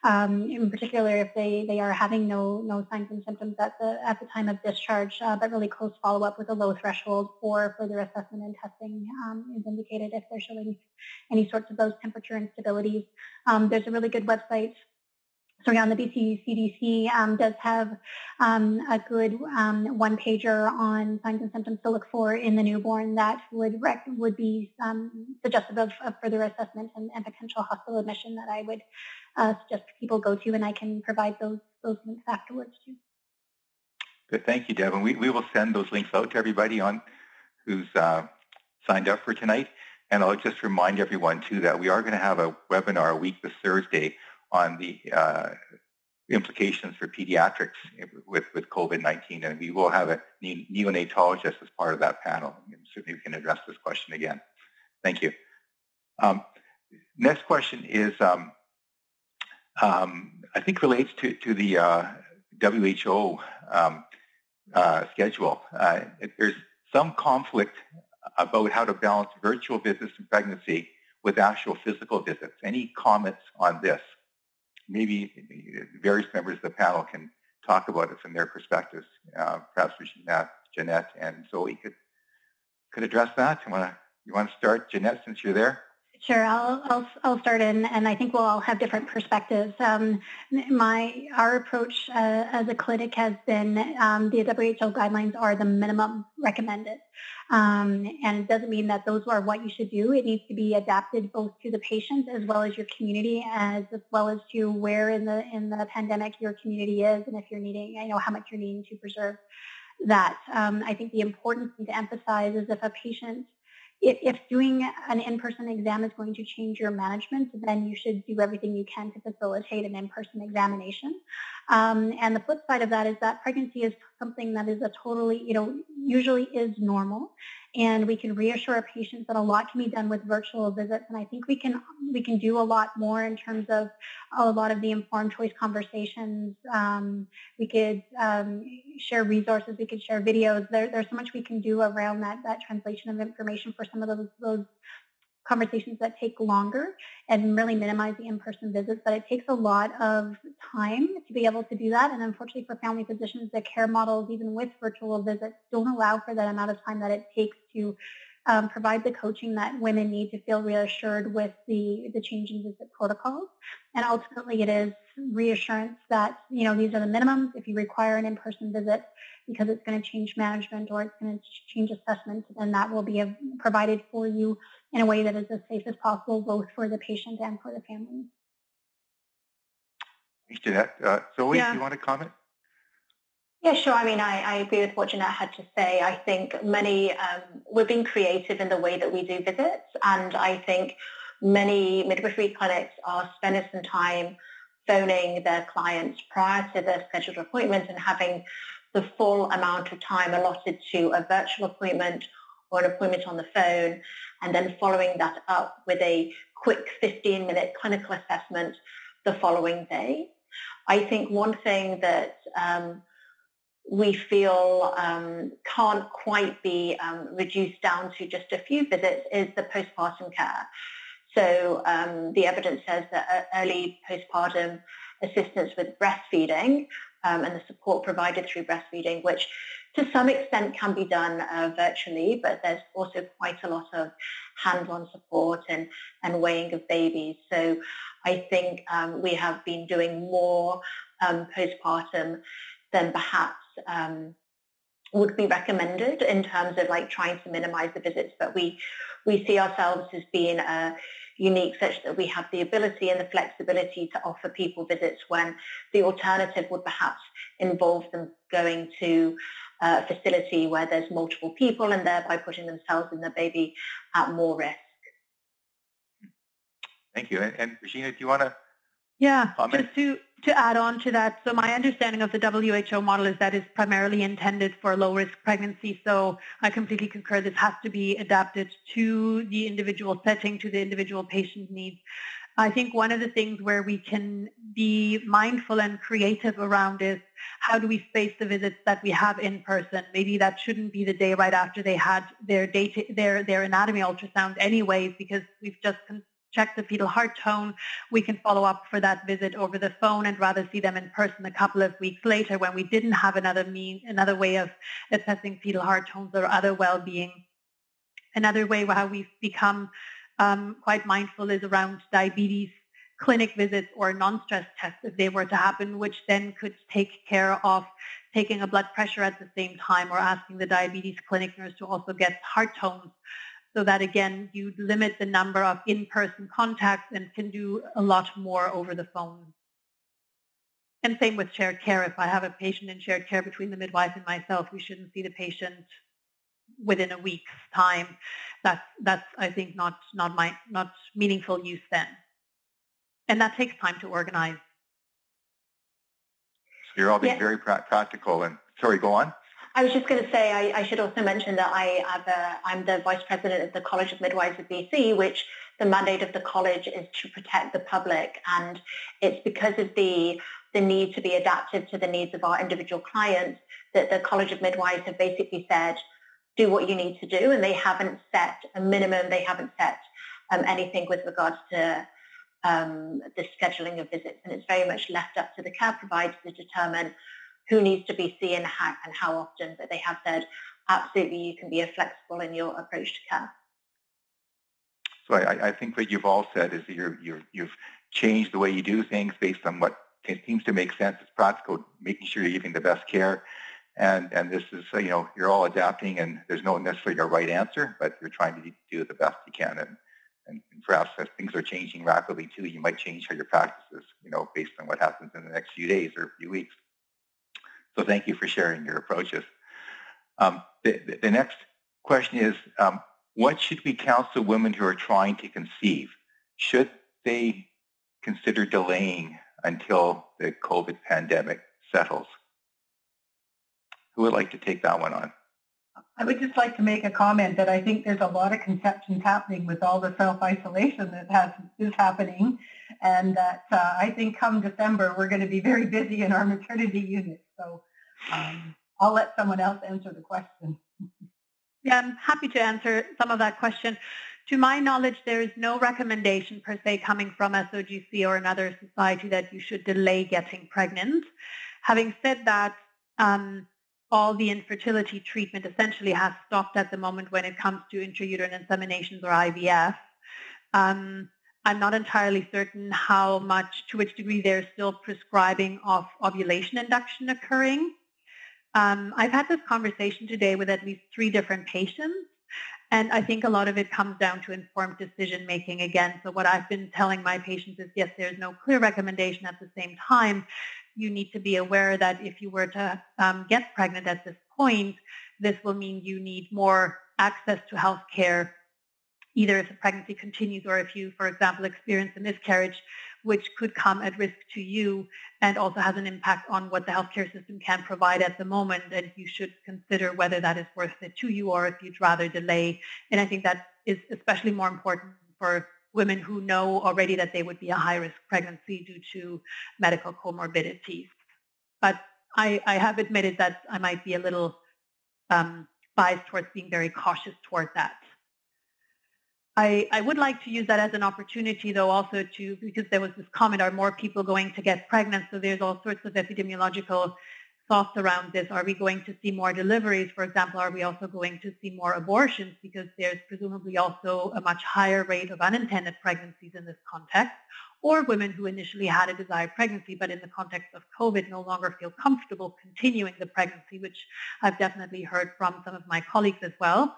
um, in particular if they, they are having no, no signs and symptoms at the, at the time of discharge, uh, but really close follow-up with a low threshold for further assessment and testing um, is indicated if they're showing any sorts of those temperature instabilities. Um, there's a really good website on the BC CDC um, does have um, a good um, one pager on signs and symptoms to look for in the newborn that would rec- would be um, suggestive of, of, further assessment and, and, potential hospital admission that I would uh, suggest people go to, and I can provide those those links afterwards too. Good, thank you, Devin. We we will send those links out to everybody on who's uh, signed up for tonight, and I'll just remind everyone too that we are going to have a webinar a week this Thursday on the uh, implications for pediatrics with, with COVID-19, and we will have a neonatologist as part of that panel. And certainly we can address this question again. Thank you. Um, next question is, um, um, I think relates to, to the uh, WHO um, uh, schedule. Uh, there's some conflict about how to balance virtual visits in pregnancy with actual physical visits. Any comments on this? Maybe various members of the panel can talk about it from their perspectives. Uh, perhaps Jeanette, Jeanette and Zoe could could address that. You want to you want to start, Jeanette, since you're there? Sure, I'll, I'll, I'll start in, and I think we'll all have different perspectives. Um, my Our approach uh, as a clinic has been um, the WHO guidelines are the minimum recommended. Um, and it doesn't mean that those are what you should do. It needs to be adapted both to the patient as well as your community, as, as well as to where in the in the pandemic your community is, and if you're needing, you know, how much you're needing to preserve that. Um, I think the important thing to emphasize is if a patient if, if doing an in-person exam is going to change your management, then you should do everything you can to facilitate an in-person examination. Um, and the flip side of that is that pregnancy is something that is a totally, you know, usually is normal. And we can reassure our patients that a lot can be done with virtual visits. And I think we can we can do a lot more in terms of a lot of the informed choice conversations. Um, we could um, share resources. We could share videos. There, there's so much we can do around that that translation of information for some of those those conversations that take longer and really minimize the in-person visits, but it takes a lot of time to be able to do that. And unfortunately for family physicians, the care models, even with virtual visits, don't allow for that amount of time that it takes to um, provide the coaching that women need to feel reassured with the, the change in visit protocols. And ultimately it is reassurance that, you know, these are the minimums. If you require an in-person visit because it's going to change management or it's going to change assessment, then that will be provided for you in a way that is as safe as possible, both for the patient and for the family. Thanks, Jeanette. Uh, Zoe, yeah. do you want to comment? Yeah, sure. I mean, I, I agree with what Jeanette had to say. I think many, um, we're being creative in the way that we do visits, and I think many midwifery clinics are spending some time phoning their clients prior to their scheduled appointment and having the full amount of time allotted to a virtual appointment or an appointment on the phone, and then following that up with a quick 15-minute clinical assessment the following day. I think one thing that um, we feel um, can't quite be um, reduced down to just a few visits is the postpartum care. So um, the evidence says that early postpartum assistance with breastfeeding um, and the support provided through breastfeeding, which to some extent can be done uh, virtually, but there's also quite a lot of hands-on support and, and weighing of babies. So I think um, we have been doing more um, postpartum than perhaps um, would be recommended in terms of like trying to minimize the visits, but we, we see ourselves as being a unique such that we have the ability and the flexibility to offer people visits when the alternative would perhaps involve them going to a facility where there's multiple people and thereby putting themselves and their baby at more risk. Thank you. And, and Regina, do you want to yeah, comment? just to, to add on to that, so my understanding of the WHO model is that it's primarily intended for low-risk pregnancy. So I completely concur this has to be adapted to the individual setting, to the individual patient needs. I think one of the things where we can be mindful and creative around is how do we space the visits that we have in person? Maybe that shouldn't be the day right after they had their data, their their anatomy ultrasound anyways, because we've just checked the fetal heart tone. We can follow up for that visit over the phone and rather see them in person a couple of weeks later when we didn't have another mean, another way of assessing fetal heart tones or other well-being. Another way how we've become um, quite mindful is around diabetes clinic visits or non-stress tests if they were to happen, which then could take care of taking a blood pressure at the same time or asking the diabetes clinic nurse to also get heart tones so that again you limit the number of in-person contacts and can do a lot more over the phone. And same with shared care. If I have a patient in shared care between the midwife and myself, we shouldn't see the patient within a week's time. That's that's I think not not my not meaningful use then, and that takes time to organize. So you're all being yeah. very pra- practical. And sorry, go on. I was just going to say I, I, should also mention that I have a, I'm the vice president of the College of Midwives of BC, which the mandate of the college is to protect the public, and it's because of the the need to be adaptive to the needs of our individual clients, that the College of Midwives have basically said, do what you need to do, and they haven't set a minimum, they haven't set um, anything with regards to um, the scheduling of visits, and it's very much left up to the care provider to determine who needs to be seen how, and how often, but they have said absolutely you can be flexible in your approach to care. So I, I think what you've all said is that you're, you're, you've changed the way you do things based on what seems to make sense. It's practical, making sure you're giving the best care. And, and this is, you know, you're all adapting and there's no necessarily a right answer, but you're trying to do the best you can. And, and, and perhaps as things are changing rapidly too, you might change how your practices, you know, based on what happens in the next few days or few weeks. So thank you for sharing your approaches. Um, the, the, next question is, um, what should we counsel women who are trying to conceive? Should they consider delaying until the COVID pandemic settles? Who would like to take that one on? I would just like to make a comment that I think there's a lot of conceptions happening with all the self-isolation that has is happening, and that uh, I think come December we're going to be very busy in our maternity unit. So um, I'll let someone else answer the question. Yeah, I'm happy to answer some of that question. To my knowledge, there is no recommendation per se coming from SOGC or another society that you should delay getting pregnant. Having said that, um, all the infertility treatment essentially has stopped at the moment when it comes to intrauterine inseminations or IVF. Um, I'm not entirely certain how much, to which degree they're still prescribing of ovulation induction occurring. Um, I've had this conversation today with at least three different patients, and I think a lot of it comes down to informed decision making again. So what I've been telling my patients is, yes, there's no clear recommendation at the same time. You need to be aware that if you were to um, get pregnant at this point, this will mean you need more access to health care, either if the pregnancy continues or if you, for example, experience a miscarriage, which could come at risk to you and also has an impact on what the healthcare system can provide at the moment. And you should consider whether that is worth it to you or if you'd rather delay. And I think that is especially more important for women who know already that they would be a high-risk pregnancy due to medical comorbidities. But I, I have admitted that I might be a little um, biased towards being very cautious toward that. I, I would like to use that as an opportunity, though, also to, because there was this comment, are more people going to get pregnant? So there's all sorts of epidemiological thoughts around this. Are we going to see more deliveries? For example, are we also going to see more abortions? Because there's presumably also a much higher rate of unintended pregnancies in this context. Or women who initially had a desired pregnancy, but in the context of COVID no longer feel comfortable continuing the pregnancy, which I've definitely heard from some of my colleagues as well.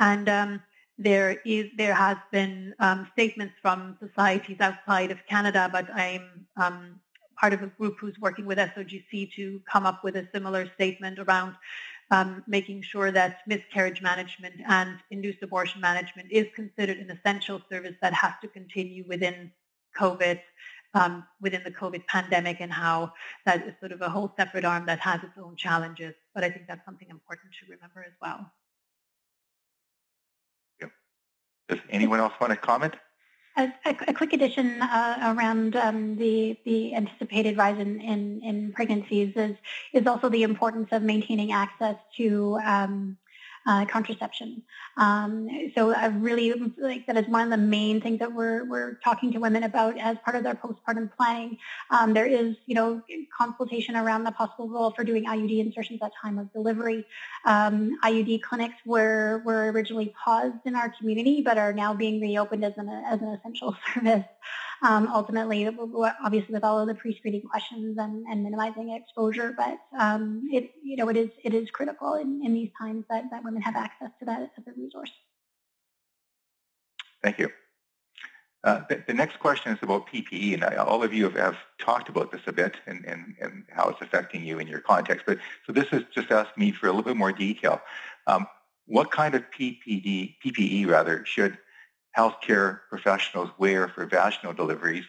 And um, there is there has been um, statements from societies outside of Canada, but I'm um, part of a group who's working with SOGC to come up with a similar statement around um, making sure that miscarriage management and induced abortion management is considered an essential service that has to continue within COVID, um, within the COVID pandemic and how that is sort of a whole separate arm that has its own challenges. But I think that's something important to remember as well. Does anyone else want to comment? A, a, quick addition uh, around um, the the anticipated rise in, in, in, pregnancies is is also the importance of maintaining access to um, uh, contraception. Um, so I really like that is one of the main things that we're, we're talking to women about as part of their postpartum planning. Um, there is, you know, consultation around the possible role for doing IUD insertions at time of delivery. Um, IUD clinics were, were originally paused in our community, but are now being reopened as an, as an essential service um, ultimately, obviously with all of the pre-screening questions and, and minimizing exposure, but um, it, you know, it is, it is critical in, in these times that, that women have access to that as a resource. Thank you. Uh, the, the, next question is about PPE, and I, all of you have, have, talked about this a bit and, and, and, how it's affecting you in your context. But so this is just asking me for a little bit more detail. Um, what kind of PPD, PPE rather should healthcare professionals wear for vaginal deliveries?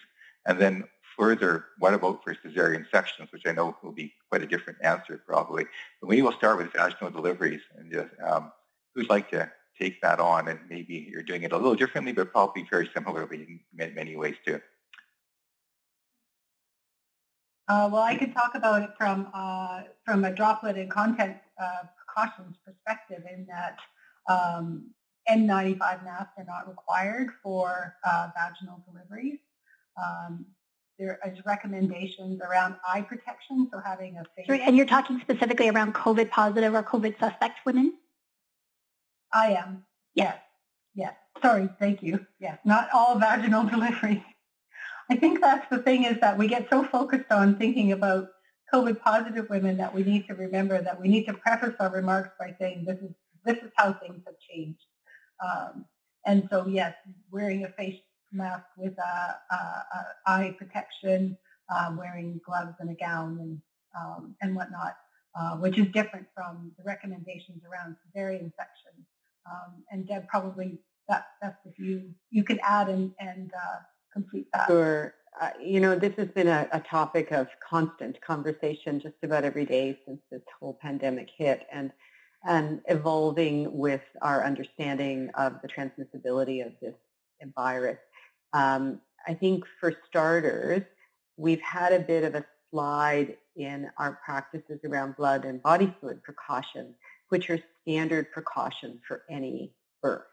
And then further, what about for cesarean sections, which I know will be quite a different answer probably. But we will start with vaginal deliveries and just, um, who'd like to take that on? And maybe you're doing it a little differently, but probably very similarly in many ways too. Uh, well, I could talk about it from uh, from a droplet and contact uh, precautions perspective in that um, N95 masks are not required for uh, vaginal deliveries. Um, there is recommendations around eye protection, so having a face. Sorry, and you're talking specifically around COVID positive or COVID suspect women? I am. Yes. Yes. Sorry. Thank you. Yes. Not all vaginal deliveries. I think that's the thing is that we get so focused on thinking about COVID positive women that we need to remember that we need to preface our remarks by saying this is this is how things have changed. Um, and so yes, wearing a face mask with a, a, a eye protection, uh, wearing gloves and a gown and um, and whatnot, uh, which is different from the recommendations around cesarean section. Um, and Deb, probably that, that's if you you could add and and uh, complete that. Sure. Uh, you know, this has been a, a, topic of constant conversation just about every day since this whole pandemic hit and, and evolving with our understanding of the transmissibility of this virus. Um, I think for starters, we've had a bit of a slide in our practices around blood and body fluid precautions, which are standard precautions for any birth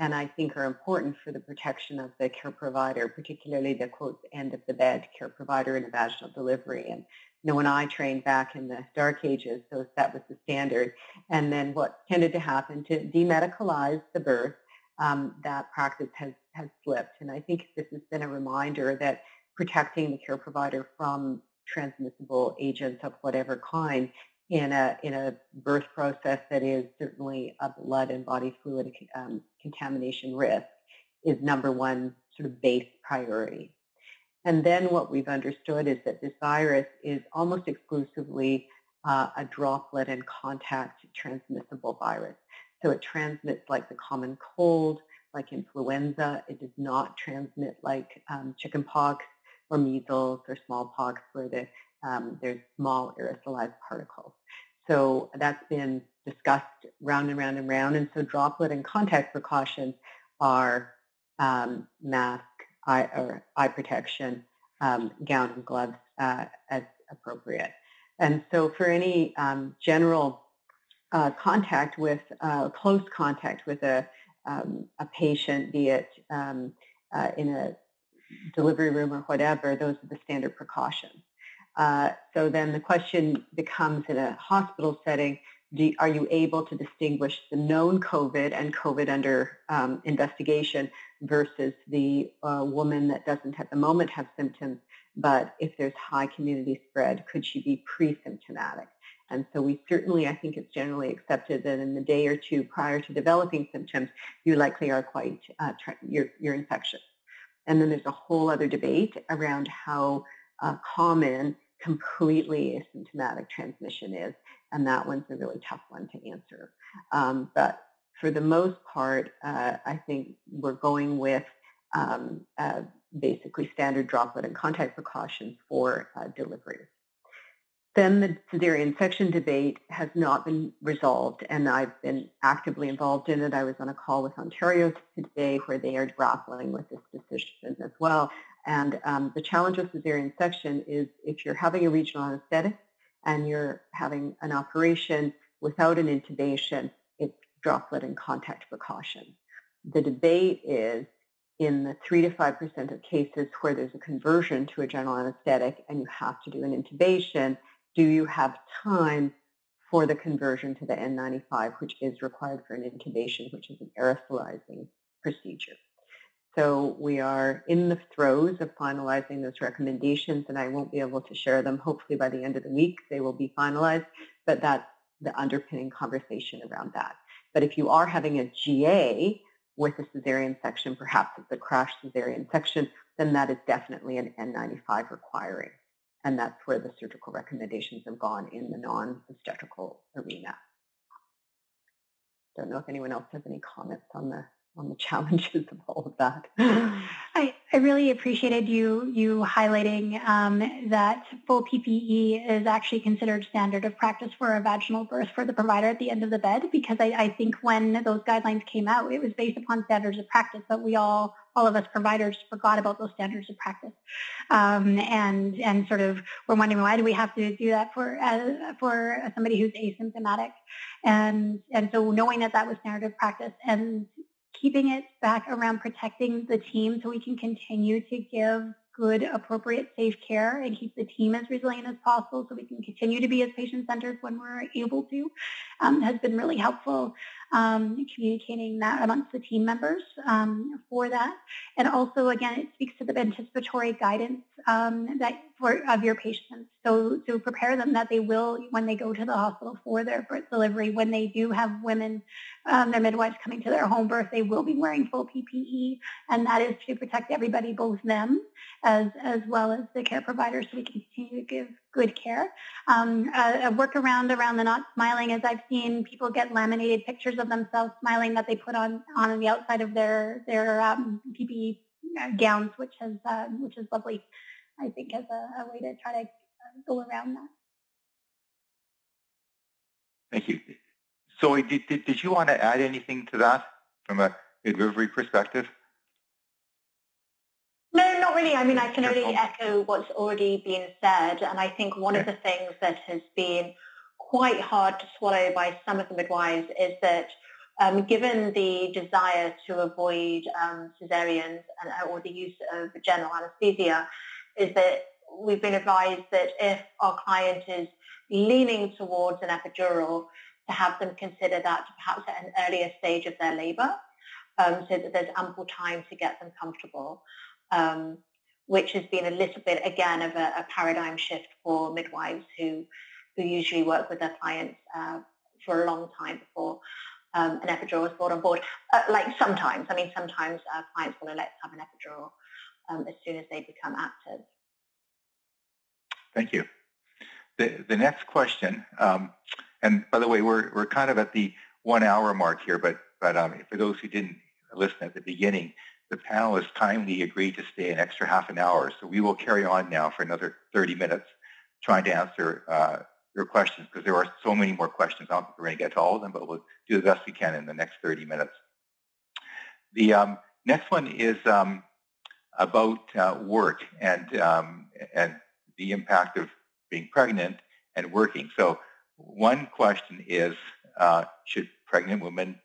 and I think are important for the protection of the care provider, particularly the quote end of the bed care provider in a vaginal delivery. And you know, when I trained back in the dark ages, so that was the standard. And then what tended to happen to demedicalize the birth, um, that practice has has slipped. And I think this has been a reminder that protecting the care provider from transmissible agents of whatever kind in a in a birth process that is certainly a blood and body fluid um, contamination risk is number one sort of base priority. And then what we've understood is that this virus is almost exclusively uh, a droplet and contact transmissible virus. So it transmits like the common cold, like influenza. It does not transmit like um, chickenpox or measles or smallpox where the, um, there's small aerosolized particles. So that's been discussed round and round and round. And so droplet and contact precautions are um, mask, eye, or eye protection, um, gown and gloves uh, as appropriate. And so for any um, general uh, contact with, uh, close contact with a, um, a patient, be it um, uh, in a delivery room or whatever, those are the standard precautions. Uh, so then the question becomes in a hospital setting, do, are you able to distinguish the known COVID and COVID under um, investigation versus the uh, woman that doesn't at the moment have symptoms, but if there's high community spread, could she be pre-symptomatic? And so we certainly, I think it's generally accepted that in the day or two prior to developing symptoms, you likely are quite, uh, you're, you're infectious. And then there's a whole other debate around how uh, common completely asymptomatic transmission is, and that one's a really tough one to answer. Um, but for the most part, uh, I think we're going with um, uh, basically standard droplet and contact precautions for uh, delivery. Then the cesarean section debate has not been resolved, and I've been actively involved in it. I was on a call with Ontario today where they are grappling with this decision as well. And um, the challenge of cesarean section is if you're having a regional anesthetic and you're having an operation without an intubation, it's droplet and contact precaution. The debate is in the 3 to 5% of cases where there's a conversion to a general anesthetic and you have to do an intubation, do you have time for the conversion to the N95, which is required for an intubation, which is an aerosolizing procedure. So we are in the throes of finalizing those recommendations, and I won't be able to share them. Hopefully by the end of the week, they will be finalized, but that's the underpinning conversation around that. But if you are having a GA with a cesarean section, perhaps it's a crash cesarean section, then that is definitely an N95 requiring. And that's where the surgical recommendations have gone in the non-obstetrical arena. Don't know if anyone else has any comments on the on the challenges of all of that. I, I really appreciated you you highlighting um, that full PPE is actually considered standard of practice for a vaginal birth for the provider at the end of the bed because I, I think when those guidelines came out, it was based upon standards of practice, but we all all of us providers forgot about those standards of practice, um, and and sort of we're wondering why do we have to do that for uh, for somebody who's asymptomatic, and and so knowing that that was standard of practice and keeping it back around protecting the team so we can continue to give good, appropriate, safe care and keep the team as resilient as possible so we can continue to be as patient-centered when we're able to um, has been really helpful um, communicating that amongst the team members um, for that. And also, again, it speaks to the anticipatory guidance um, that for of your patients. So to prepare them that they will, when they go to the hospital for their birth delivery, when they do have women, um, their midwives coming to their home birth, they will be wearing full PPE, and that is to protect everybody, both them as as well as the care providers, so we can continue to give good care. Um, a, a workaround around the not smiling is I've seen people get laminated pictures of themselves smiling that they put on on the outside of their their um, PPE uh, gowns, which is uh, which is lovely. I think as a, a way to try to go around that. Thank you. So did, did, did you want to add anything to that from a midwifery perspective? No, not really. I mean, I can only echo what's already been said. And I think one okay. of the things that has been quite hard to swallow by some of the midwives is that um, given the desire to avoid um, cesareans and, or the use of general anesthesia, is that we've been advised that if our client is leaning towards an epidural, to have them consider that perhaps at an earlier stage of their labour, um, so that there's ample time to get them comfortable um, which has been a little bit, again, of a, a, paradigm shift for midwives who, who usually work with their clients uh, for a long time before um, an epidural is brought on board. Uh, like sometimes, I mean, sometimes uh, clients will elect to have an epidural um, as soon as they become active. Thank you. The, the next question, um, and by the way, we're, we're kind of at the one hour mark here, but, but um, for those who didn't listen at the beginning, the panelists kindly agreed to stay an extra half an hour. So we will carry on now for another 30 minutes trying to answer uh, your questions because there are so many more questions. I don't think we're going to get to all of them, but we'll do the best we can in the next 30 minutes. The um, next one is um, about uh, work and, um, and the impact of being pregnant and working. So one question is, uh, should pregnant women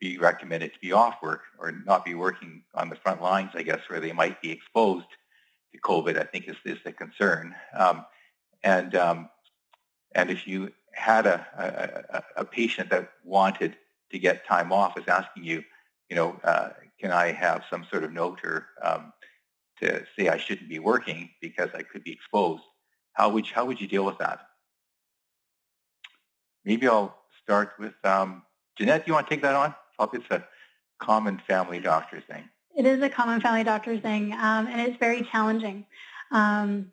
be recommended to be off work or not be working on the front lines, I guess, where they might be exposed to COVID, I think is, is the concern. Um, and, um, and if you had a, a, a, patient that wanted to get time off is asking you, you know, uh, can I have some sort of note or um, to say I shouldn't be working because I could be exposed, how would how would you deal with that? Maybe I'll start with um, Jeanette. Do you want to take that on? it's a common family doctor thing. It is a common family doctor thing, um, and it's very challenging. Um,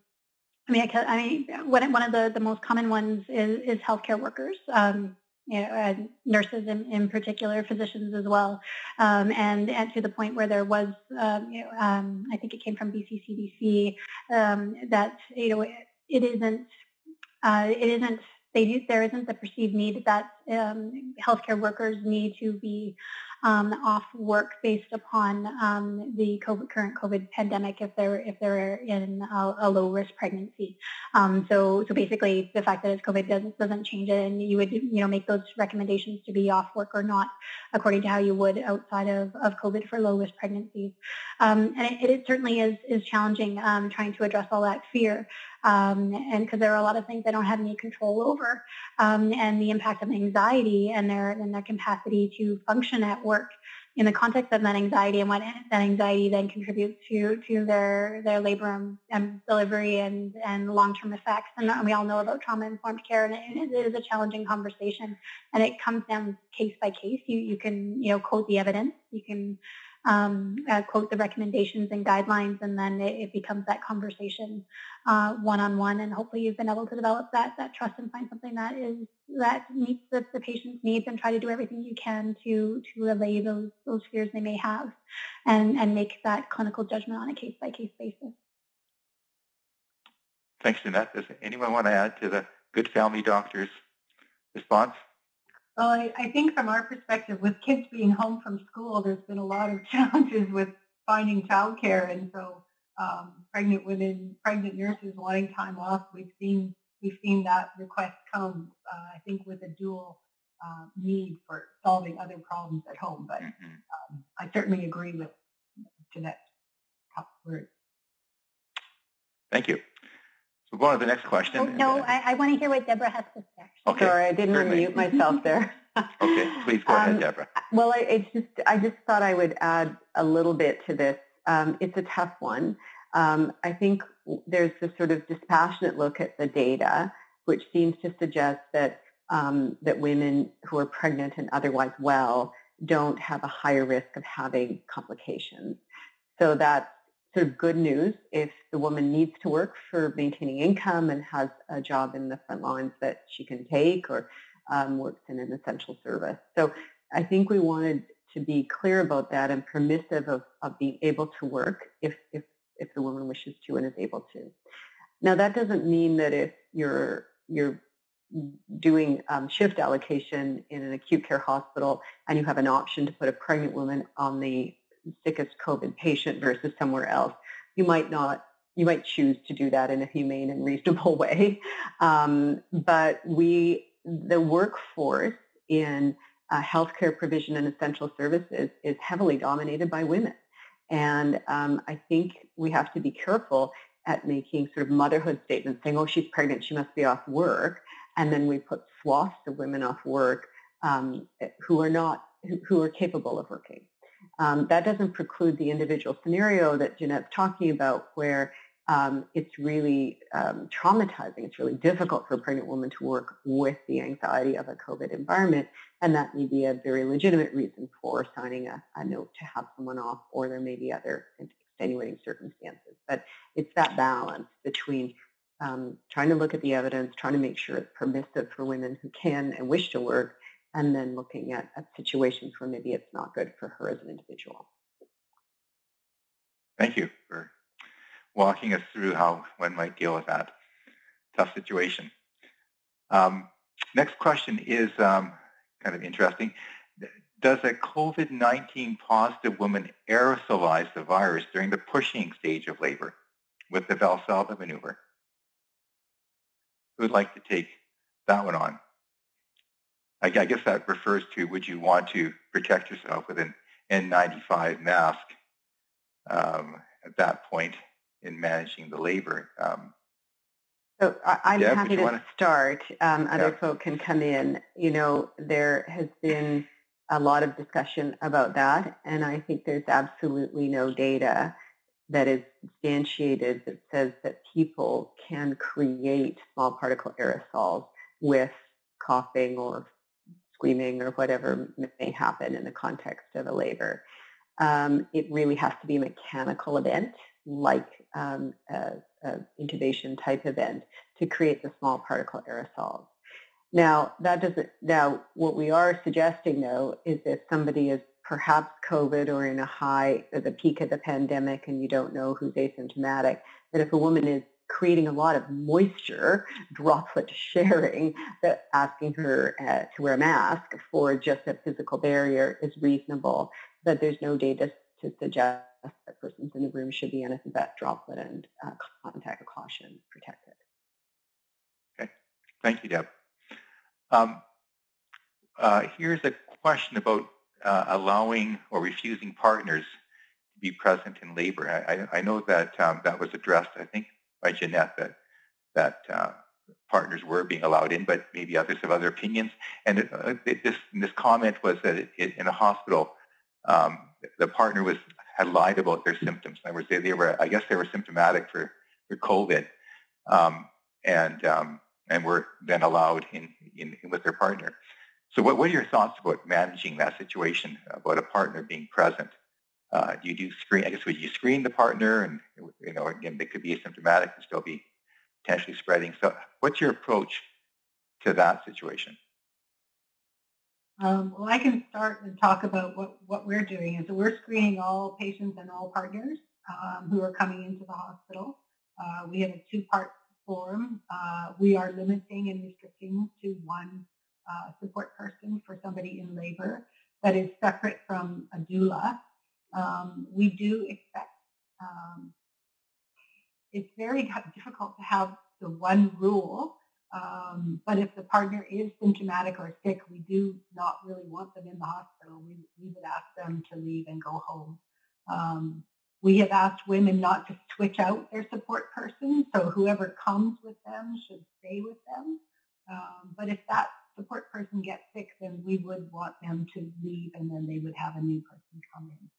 I mean, I, I mean, one, one of the, the most common ones is, is healthcare workers. Um, you know, nurses in, in, particular, physicians as well, um, and, and to the point where there was, um, you know, um, I think it came from BCCDC um, that you know it, it isn't, uh, it isn't they, do there isn't the perceived need that um, healthcare workers need to be um, off work based upon um, the COVID, current COVID pandemic if they're if they're in a, a low risk pregnancy. Um, so so basically, the fact that it's COVID doesn't doesn't change it, and you would you know make those recommendations to be off work or not according to how you would outside of, of COVID for low risk pregnancies. Um, and it, it, certainly is is challenging um, trying to address all that fear. And because there are a lot of things they don't have any control over, and the impact of anxiety and their and their capacity to function at work in the context of that anxiety and what that anxiety then contributes to to their their labor and, and delivery and and long-term effects. And we all know about trauma-informed care, and it, it is a challenging conversation. And it comes down case by case. You you can you know quote the evidence. You can um, uh, quote the recommendations and guidelines, and then it, it becomes that conversation uh, one-on-one. And hopefully, you've been able to develop that that trust and find something that is that meets the, the patient's needs, and try to do everything you can to to allay those those fears they may have, and and make that clinical judgment on a case-by-case basis. Thanks, Jeanette. Does anyone want to add to the good family doctor's response? Well, I, I think from our perspective, with kids being home from school, there's been a lot of challenges with finding childcare, and so um, pregnant women, pregnant nurses wanting time off. We've seen we've seen that request come. Uh, I think with a dual uh, need for solving other problems at home. But mm-hmm. um, I certainly agree with Jeanette's top words. Thank you. So go on to the next question. Oh, no, I, I, want to hear what Deborah has to say. Okay. Sorry, I didn't unmute myself there. okay, please go ahead, um, Deborah. Well, I, it's just I just thought I would add a little bit to this. Um, it's a tough one. Um, I think there's this sort of dispassionate look at the data, which seems to suggest that um, that women who are pregnant and otherwise well don't have a higher risk of having complications. So that's of good news if the woman needs to work for maintaining income and has a job in the front lines that she can take or um, works in an essential service. So I think we wanted to be clear about that and permissive of, of being able to work if, if, if the woman wishes to and is able to. Now that doesn't mean that if you're, you're doing um, shift allocation in an acute care hospital and you have an option to put a pregnant woman on the sickest COVID patient versus somewhere else, you might not, you might choose to do that in a humane and reasonable way. Um, but we, the workforce in uh, healthcare provision and essential services is heavily dominated by women. And um, I think we have to be careful at making sort of motherhood statements saying, oh, she's pregnant, she must be off work. And then we put swaths of women off work um, who are not, who, who are capable of working. Um, that doesn't preclude the individual scenario that Jeanette's talking about where um, it's really um, traumatizing. It's really difficult for a pregnant woman to work with the anxiety of a COVID environment, and that may be a very legitimate reason for signing a, a note to have someone off, or there may be other extenuating circumstances. But it's that balance between um, trying to look at the evidence, trying to make sure it's permissive for women who can and wish to work, and then looking at, at situations where maybe it's not good for her as an individual. Thank you for walking us through how one might deal with that tough situation. Um, next question is um, kind of interesting. Does a COVID-19 positive woman aerosolize the virus during the pushing stage of labor with the Valsalva maneuver? Who would like to take that one on? I guess that refers to would you want to protect yourself with an N95 mask um, at that point in managing the labor. Um, so I'm Deb, happy to wanna... start. Um, other yeah. folk can come in. You know, there has been a lot of discussion about that, and I think there's absolutely no data that is substantiated that says that people can create small particle aerosols with coughing or screaming or whatever may happen in the context of a labor. Um, it really has to be a mechanical event like um, a, intubation type event to create the small particle aerosols. Now, that doesn't, now what we are suggesting though is if somebody is perhaps COVID or in a high, at the peak of the pandemic and you don't know who's asymptomatic, that if a woman is creating a lot of moisture, droplet sharing, that asking her uh, to wear a mask for just a physical barrier is reasonable, but there's no data to suggest that persons in the room should be anything but droplet and uh, contact caution protected. Okay, thank you, Deb. Um, uh, here's a question about uh, allowing or refusing partners to be present in labor. I, I know that um, that was addressed, I think, by Jeanette, that that uh, partners were being allowed in, but maybe others have other opinions. And it, uh, it, this this comment was that it, in a hospital, um, the partner was had lied about their symptoms. In other words, they, they were, I guess they were symptomatic for, for COVID, um, and um, and were then allowed in, in, in, with their partner. So what, what are your thoughts about managing that situation, about a partner being present? Uh, you do screen, I guess would you screen the partner and, you know, again, they could be asymptomatic and still be potentially spreading. So what's your approach to that situation? Um, well, I can start and talk about what, what we're doing. So we're screening all patients and all partners um, who are coming into the hospital. Uh, we have a two-part form. Uh, we are limiting and restricting to one uh, support person for somebody in labor that is separate from a doula. Um, we do expect, um, it's very difficult to have the one rule, um, but if the partner is symptomatic or sick, we do not really want them in the hospital. We, we would ask them to leave and go home. Um, we have asked women not to switch out their support person, so whoever comes with them should stay with them. Um, but if that support person gets sick, then we would want them to leave and then they would have a new person come in.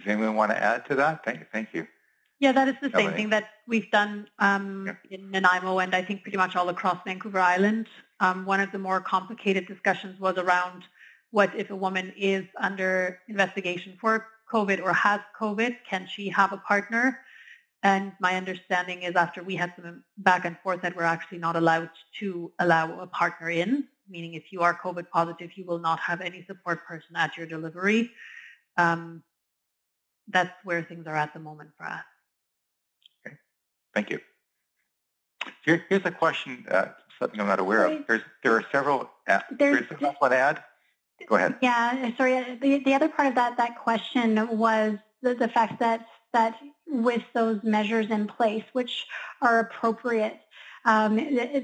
Does anyone want to add to that? Thank, thank you. Yeah, that is the same thing that we've done um, yeah. in Nanaimo and I think pretty much all across Vancouver Island. Um, one of the more complicated discussions was around what if a woman is under investigation for COVID or has COVID, can she have a partner? And my understanding is after we had some back and forth that we're actually not allowed to allow a partner in, meaning if you are COVID positive, you will not have any support person at your delivery. Um, that's where things are at the moment for us. Okay, thank you. Here, here's a question, uh, something I'm not aware of. There's, there are several, uh, there's, there's one add. Go ahead. Yeah, sorry. The, the other part of that, that question was the, the fact that, that with those measures in place, which are appropriate, um,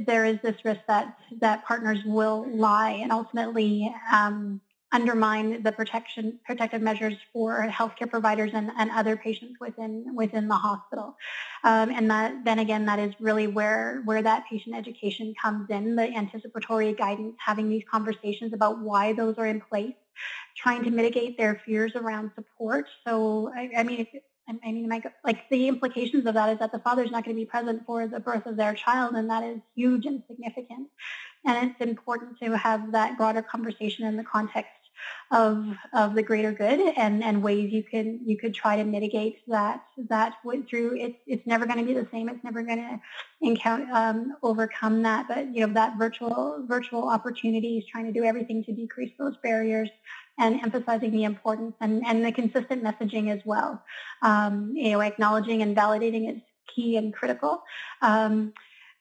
there is this risk that, that partners will lie and ultimately um, undermine the protection protective measures for healthcare providers and, and other patients within within the hospital. Um, and that then again, that is really where where that patient education comes in, the anticipatory guidance, having these conversations about why those are in place, trying to mitigate their fears around support. So I, I mean, if, I mean, like the implications of that is that the father's not going to be present for the birth of their child, and that is huge and significant. And it's important to have that broader conversation in the context of of the greater good and and ways you can you could try to mitigate that that through. It's it's never going to be the same. It's never going to encounter um, overcome that but you know that virtual virtual opportunities trying to do everything to decrease those barriers and emphasizing the importance and, and the consistent messaging as well. Um, you know acknowledging and validating is key and critical. Um,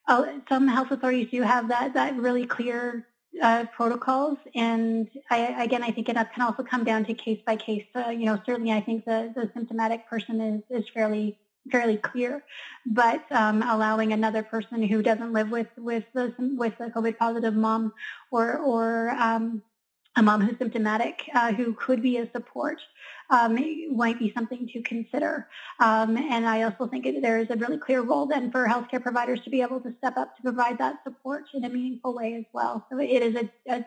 oh, some health authorities do have that that really clear uh, protocols. And I, again, I think it can also come down to case by case. Uh, you know, certainly I think the, the symptomatic person is, is fairly fairly clear, but um, allowing another person who doesn't live with with the with a COVID positive mom or or um, a mom who's symptomatic uh, who could be a support um, might be something to consider. Um, and I also think there is a really clear role then for healthcare providers to be able to step up to provide that support in a meaningful way as well. So it is a, a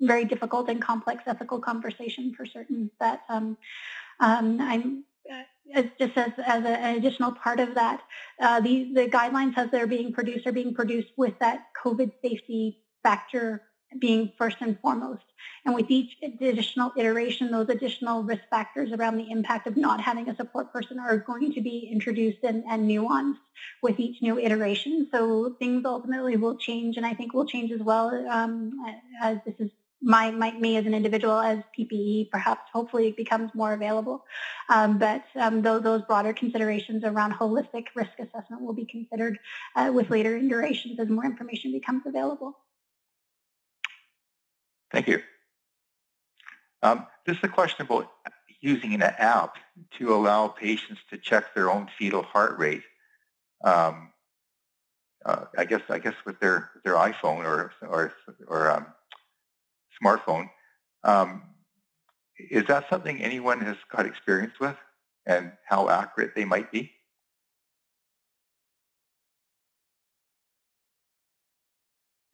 very difficult and complex ethical conversation for certain that um, um I'm uh, just as, as a, an additional part of that, uh, the, the guidelines as they're being produced are being produced with that COVID safety factor being first and foremost. And with each additional iteration, those additional risk factors around the impact of not having a support person are going to be introduced and, and nuanced with each new iteration. So things ultimately will change, and I think will change as well um, as this is my, my, me as an individual as PPE perhaps hopefully becomes more available. Um, but um, those, those, broader considerations around holistic risk assessment will be considered uh, with later iterations as more information becomes available. Thank you. Um, this is a question about using an app to allow patients to check their own fetal heart rate. Um, uh, I guess I guess with their their iPhone or or or um, smartphone. Um, is that something anyone has got experience with, and how accurate they might be?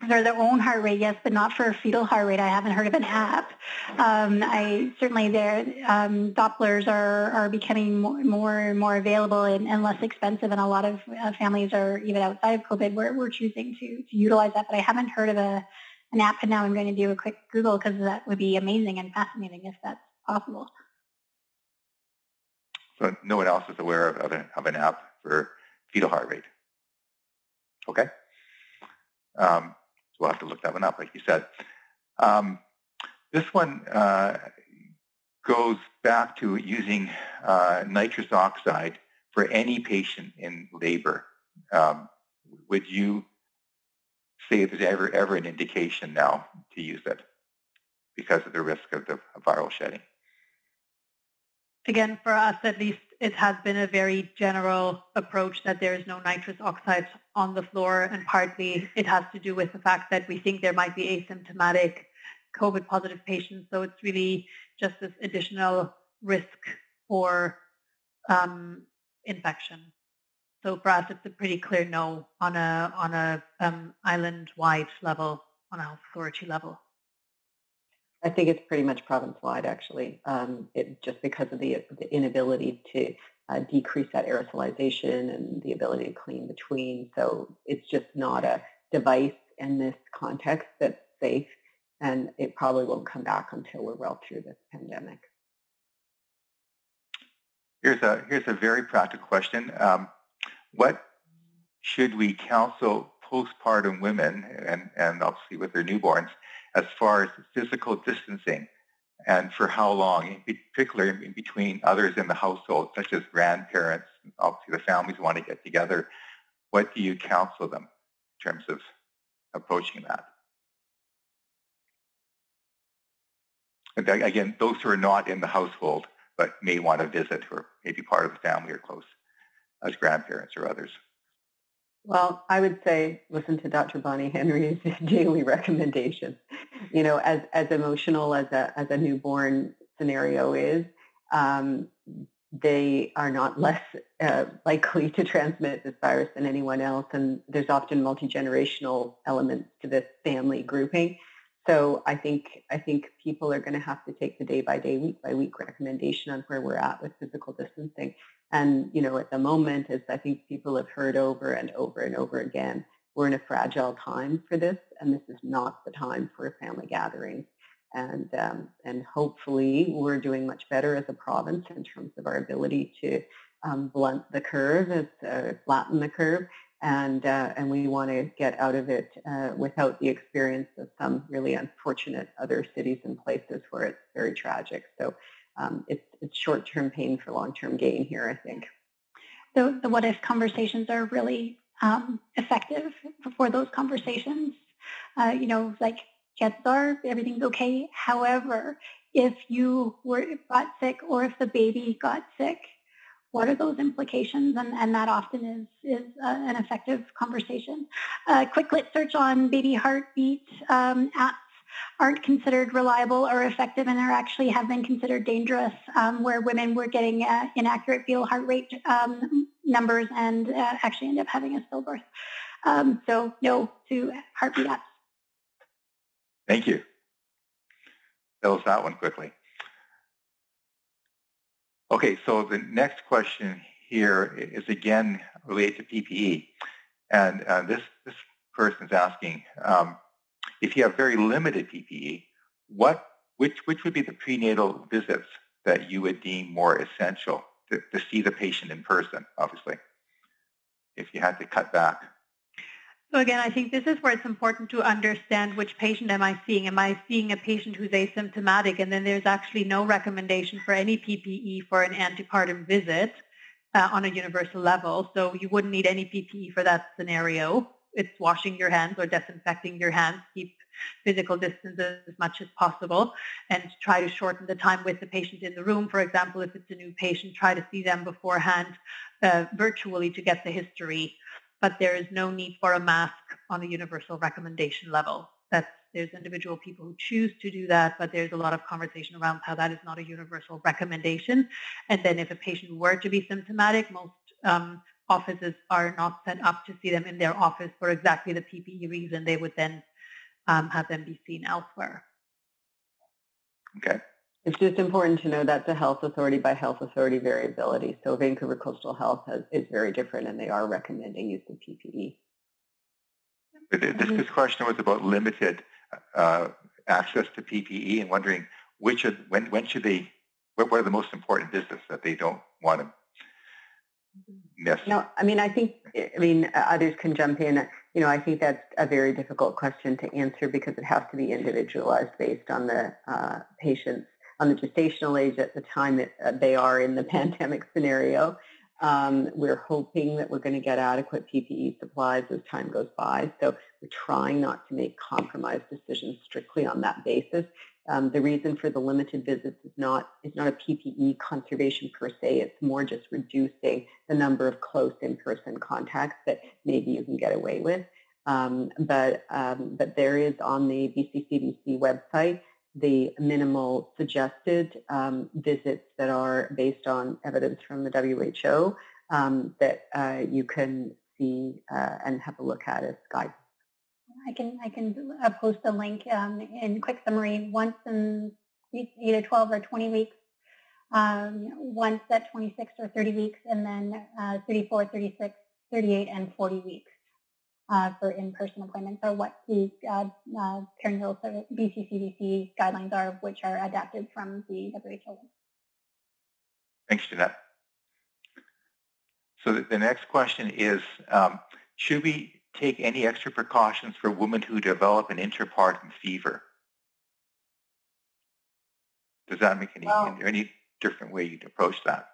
For their own heart rate, yes, but not for a fetal heart rate. I haven't heard of an app. Um, I certainly their um, Dopplers are are becoming more more and more available and, and less expensive, and a lot of uh, families are even outside of COVID. We're we're choosing to to utilize that, but I haven't heard of a an app, and now I'm going to do a quick Google because that would be amazing and fascinating if that's possible. So no one else is aware of, of, an, of an app for fetal heart rate. Okay. Um, we'll have to look that one up, like you said. Um, this one uh, goes back to using uh, nitrous oxide for any patient in labor. Um, would you say there's ever ever an indication now to use it? because of the risk of the viral shedding. Again, for us at least, it has been a very general approach that there is no nitrous oxide on the floor, and partly it has to do with the fact that we think there might be asymptomatic COVID positive patients. So it's really just this additional risk for um, infection. So for us, it's a pretty clear no on a on a um, island-wide level, on a health authority level. I think it's pretty much province-wide, actually, um, it, just because of the, the inability to uh, decrease that aerosolization and the ability to clean between. So it's just not a device in this context that's safe, and it probably won't come back until we're well through this pandemic. Here's a here's a very practical question. Um, what should we counsel postpartum women, and, and obviously with their newborns, as far as physical distancing and for how long, in particular in between others in the household, such as grandparents, obviously the families want to get together. What do you counsel them in terms of approaching that? And again, those who are not in the household but may want to visit or maybe part of the family or close as grandparents or others. Well, I would say listen to Dr. Bonnie Henry's daily recommendations. You know, as as emotional as a as a newborn scenario is, um, they are not less uh, likely to transmit this virus than anyone else, and there's often multi generational elements to this family grouping. So I think I think people are going to have to take the day by day, week by week recommendation on where we're at with physical distancing. And, you know, at the moment, as I think people have heard over and over and over again, we're in a fragile time for this, and this is not the time for family gatherings. And, um, and hopefully we're doing much better as a province in terms of our ability to um, blunt the curve, uh, flatten the curve, and, uh, and we want to get out of it uh, without the experience of some really unfortunate other cities and places where it's very tragic. So um, it's, it's short-term pain for long-term gain here, I think. The, the what-if conversations are really um, effective for those conversations. Uh, you know, like chances are everything's okay. However, if you were got sick or if the baby got sick, what are those implications? And, and that often is, is uh, an effective conversation. A quick lit search on baby heartbeat um, apps aren't considered reliable or effective and are actually have been considered dangerous um, where women were getting uh, inaccurate fetal heart rate um, numbers and uh, actually end up having a stillbirth. Um, so no to heartbeat apps. Thank you. Tell us that one quickly. Okay, so the next question here is again related to PPE. And uh, this, this person is asking, um, if you have very limited PPE, what, which, which would be the prenatal visits that you would deem more essential to, to see the patient in person, obviously, if you had to cut back? So again, I think this is where it's important to understand which patient am I seeing. Am I seeing a patient who's asymptomatic and then there's actually no recommendation for any PPE for an antepartum visit uh, on a universal level. So you wouldn't need any PPE for that scenario it's washing your hands or disinfecting your hands, keep physical distance as much as possible, and try to shorten the time with the patient in the room. For example, if it's a new patient, try to see them beforehand uh, virtually to get the history. But there is no need for a mask on a universal recommendation level. That's, there's individual people who choose to do that, but there's a lot of conversation around how that is not a universal recommendation. And then if a patient were to be symptomatic, most um, offices are not set up to see them in their office for exactly the PPE reason. They would then um, have them be seen elsewhere. Okay. It's just important to know that's a health authority by health authority variability. So Vancouver Coastal Health has, is very different and they are recommending use of PPE. This, this question was about limited uh, access to PPE and wondering which of, when, when should they, what are the most important visits that they don't want to Yes. No, I mean, I think, I mean, others can jump in. You know, I think that's a very difficult question to answer because it has to be individualized based on the uh, patient's, on the gestational age at the time that uh, they are in the pandemic scenario. Um, we're hoping that we're going to get adequate PPE supplies as time goes by. So we're trying not to make compromised decisions strictly on that basis. Um, the reason for the limited visits is not is not a PPE conservation per se. It's more just reducing the number of close in-person contacts that maybe you can get away with. Um, but um, but there is on the BCCDC website the minimal suggested um, visits that are based on evidence from the WHO um, that uh, you can see uh, and have a look at as guidance. I can I can uh, post a link um, in quick summary once in either 12 or 20 weeks, um, once at 26 or 30 weeks, and then uh, 34, 36, 38, and 40 weeks uh, for in-person appointments are what the uh, uh, BCCDC guidelines are, which are adapted from the WHO. Thanks, Jeanette. So the next question is, um, should we take any extra precautions for women who develop an intrapartum fever? Does that make any, any different way you'd approach that?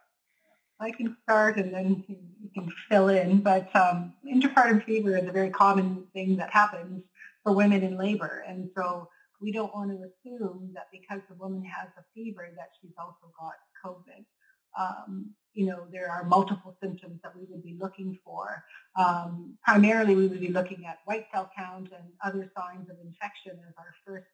I can start and then you can fill in, but um, intrapartum fever is a very common thing that happens for women in labor. And so we don't want to assume that because the woman has a fever that she's also got COVID. Um, you know, there are multiple symptoms that we would be looking for. Um, primarily, we would be looking at white cell count and other signs of infection as our first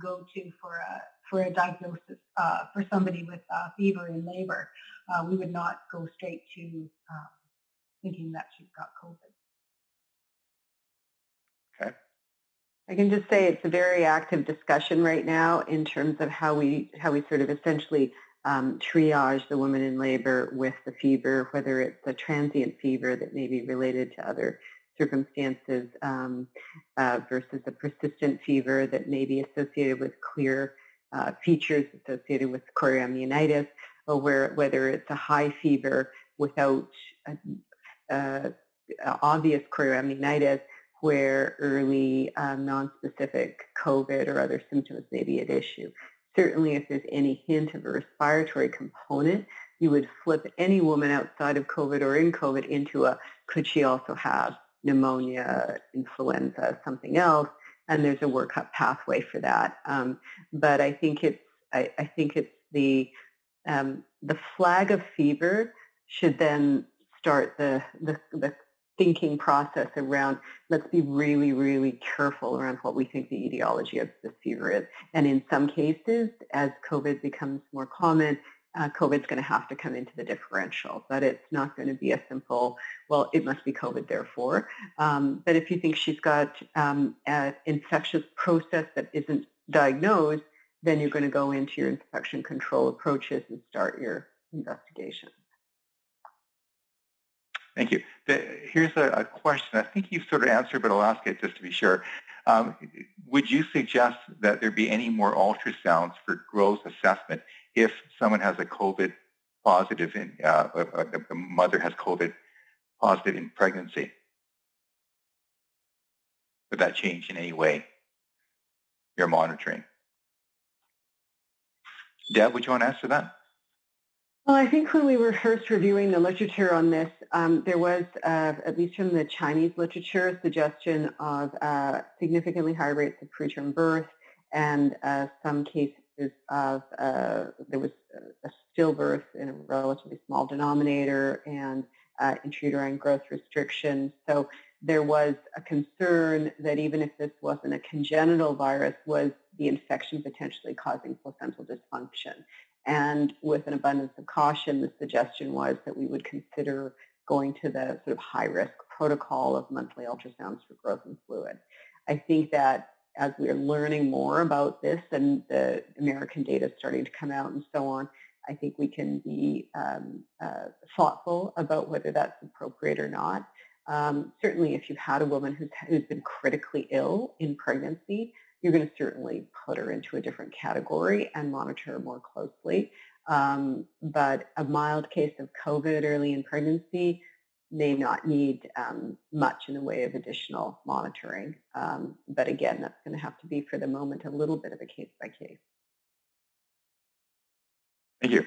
go-to for a for a diagnosis uh, for somebody with uh, fever in labor. Uh, we would not go straight to um, thinking that she's got COVID. Okay. I can just say it's a very active discussion right now in terms of how we how we sort of essentially um, triage the woman in labor with the fever, whether it's a transient fever that may be related to other circumstances um, uh, versus a persistent fever that may be associated with clear uh, features associated with chorioamnionitis, or where, whether it's a high fever without a, a obvious chorioamnionitis, where early um, non-specific COVID or other symptoms may be at issue. Certainly if there's any hint of a respiratory component, you would flip any woman outside of COVID or in COVID into a, could she also have pneumonia, influenza, something else? And there's a workup pathway for that. Um, but I think it's, I, I think it's the, um, the flag of fever should then start the, the, the thinking process around let's be really, really careful around what we think the etiology of this fever is. And in some cases, as COVID becomes more common, uh, COVID's going to have to come into the differential, but it's not going to be a simple, well, it must be COVID, therefore. Um, but if you think she's got um, an infectious process that isn't diagnosed, then you're going to go into your infection control approaches and start your investigation. Thank you. The, here's a, a, question. I think you've sort of answered, but I'll ask it just to be sure. Um, would you suggest that there be any more ultrasounds for growth assessment if someone has a COVID positive, in, uh, the mother has COVID positive in pregnancy? Would that change in any way your monitoring? Deb, would you want to answer that? Well, I think when we were first reviewing the literature on this, um, there was, uh, at least from the Chinese literature, a suggestion of uh, significantly higher rates of preterm birth and uh, some cases of, uh, there was a stillbirth in a relatively small denominator and uh, intrauterine growth restriction. So there was a concern that even if this wasn't a congenital virus, was the infection potentially causing placental dysfunction. And with an abundance of caution, the suggestion was that we would consider going to the sort of high-risk protocol of monthly ultrasounds for growth and fluid. I think that as we are learning more about this and the American data is starting to come out and so on, I think we can be um, uh, thoughtful about whether that's appropriate or not. Um, certainly, if you've had a woman who's, who's been critically ill in pregnancy, you're going to certainly put her into a different category and monitor her more closely. Um, but a mild case of COVID early in pregnancy may not need um, much in the way of additional monitoring. Um, but again, that's going to have to be for the moment a little bit of a case by case. Thank you.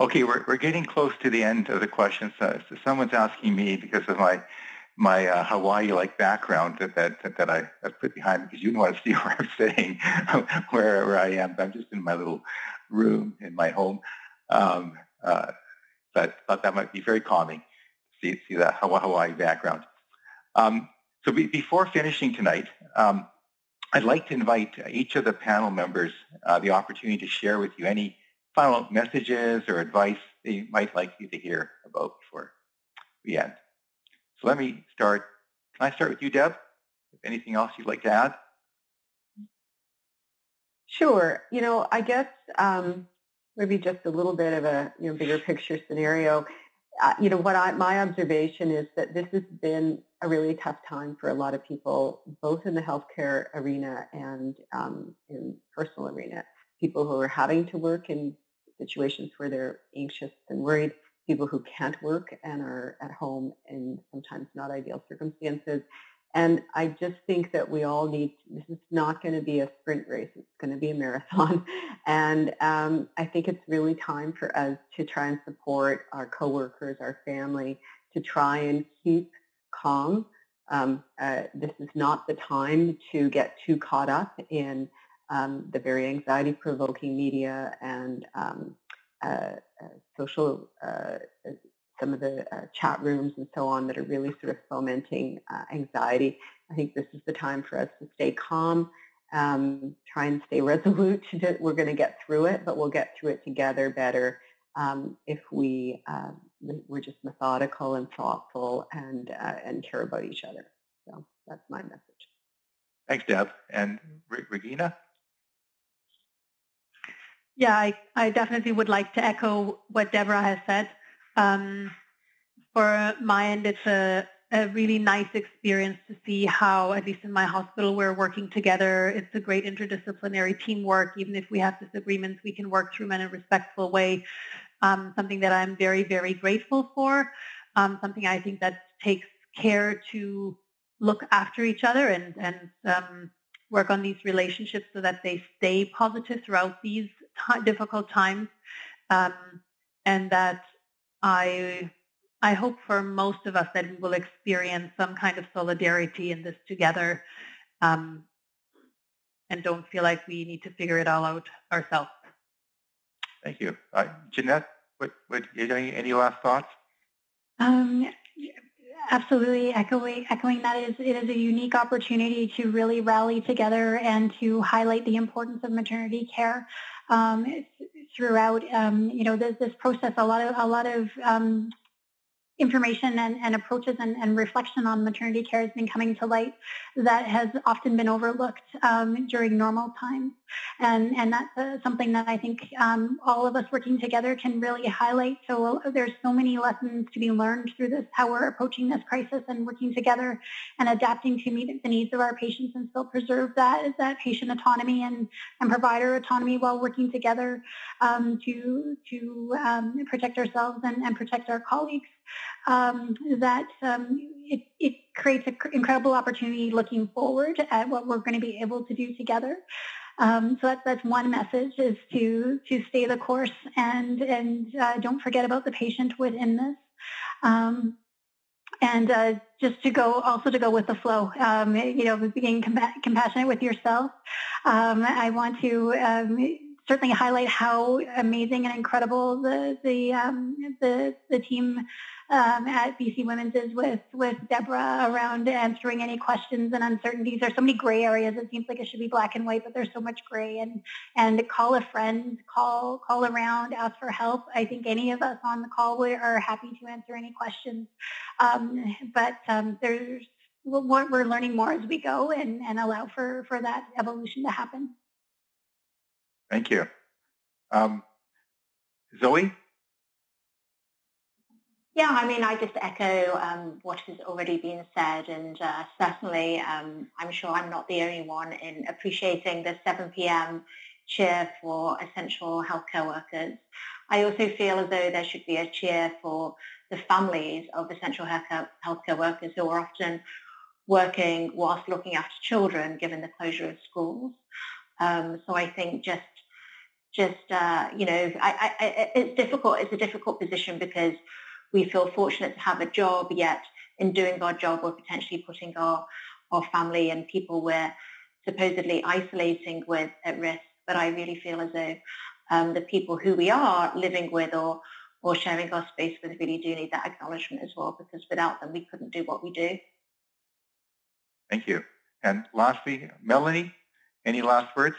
Okay, we're, we're getting close to the end of the questions. So someone's asking me because of my my uh, Hawaii-like background that that that I, put behind me because you don't want to see where I'm sitting, where where I am. I'm just in my little room in my home. Um, uh, but thought that might be very calming. See see that Hawaii background. Um, so be, before finishing tonight, um, I'd like to invite each of the panel members uh, the opportunity to share with you any final messages or advice they might like you to hear about before we end. So let me start. Can I start with you, Deb? If anything else you'd like to add? Sure. You know, I guess um, maybe just a little bit of a you know bigger picture scenario. Uh, you know, what I, my observation is that this has been a really tough time for a lot of people, both in the healthcare arena and um, in personal arena. People who are having to work in situations where they're anxious and worried, people who can't work and are at home in sometimes not ideal circumstances. And I just think that we all need, this is not going to be a sprint race, it's going to be a marathon. And um, I think it's really time for us to try and support our coworkers, our family, to try and keep calm. Um, uh, this is not the time to get too caught up in um, the very anxiety-provoking media and um, social, uh, some of the chat rooms and so on that are really sort of fomenting anxiety. I think this is the time for us to stay calm, um, try and stay resolute. We're going to get through it, but we'll get through it together better um, if we uh, we're just methodical and thoughtful and uh, and care about each other. So that's my message. Thanks, Deb. And Regina? Yeah, I, I definitely would like to echo what Deborah has said. Um, for my end, it's a, a really nice experience to see how, at least in my hospital, we're working together. It's a great interdisciplinary teamwork. Even if we have disagreements, we can work through them in a respectful way. Um, something that I'm very, very grateful for. Um, something I think that takes care to look after each other and, and um, work on these relationships so that they stay positive throughout these difficult times, um, and that I I hope for most of us that we will experience some kind of solidarity in this together, um, and don't feel like we need to figure it all out ourselves. Thank you, uh, Jeanette. What, what any, any last thoughts? Um, absolutely echoing echoing that is it is a unique opportunity to really rally together and to highlight the importance of maternity care um, throughout um, you know this, this process a lot of a lot of um, information and, and approaches and, and, reflection on maternity care has been coming to light that has often been overlooked um, during normal times. And, and that's uh, something that I think um, all of us working together can really highlight. So there's so many lessons to be learned through this, how we're approaching this crisis and working together and adapting to meet the needs of our patients and still preserve that, that patient autonomy and, and provider autonomy while working together um, to, to um, protect ourselves and, and protect our colleagues um, that um, it, it, creates an incredible opportunity looking forward at what we're going to be able to do together. Um, so that's, that's one message is to, to stay the course and, and uh, don't forget about the patient within this. Um, and uh, just to go, also to go with the flow, um, you know, being compa- compassionate with yourself. Um, I want to um, certainly highlight how amazing and incredible the the um, the, the team um, at BC Women's is with with Deborah around answering any questions and uncertainties. There's so many gray areas. It seems like it should be black and white, but there's so much gray. And and call a friend, call call around, ask for help. I think any of us on the call are happy to answer any questions. Um, but um, there's we're learning more as we go and, and allow for, for that evolution to happen. Thank you. Um, Zoe? Yeah, I mean, I just echo um, what has already been said, and uh, certainly um, I'm sure I'm not the only one in appreciating the 7 p.m. cheer for essential healthcare workers. I also feel as though there should be a cheer for the families of essential healthcare, healthcare workers who are often working whilst looking after children, given the closure of schools. Um, so I think just just uh, you know, I, I, it's difficult. It's a difficult position because we feel fortunate to have a job, yet in doing our job, we're potentially putting our, our family and people we're supposedly isolating with at risk. But I really feel as though um, the people who we are living with or or sharing our space with really do need that acknowledgement as well, because without them, we couldn't do what we do. Thank you. And lastly, Melanie, any last words?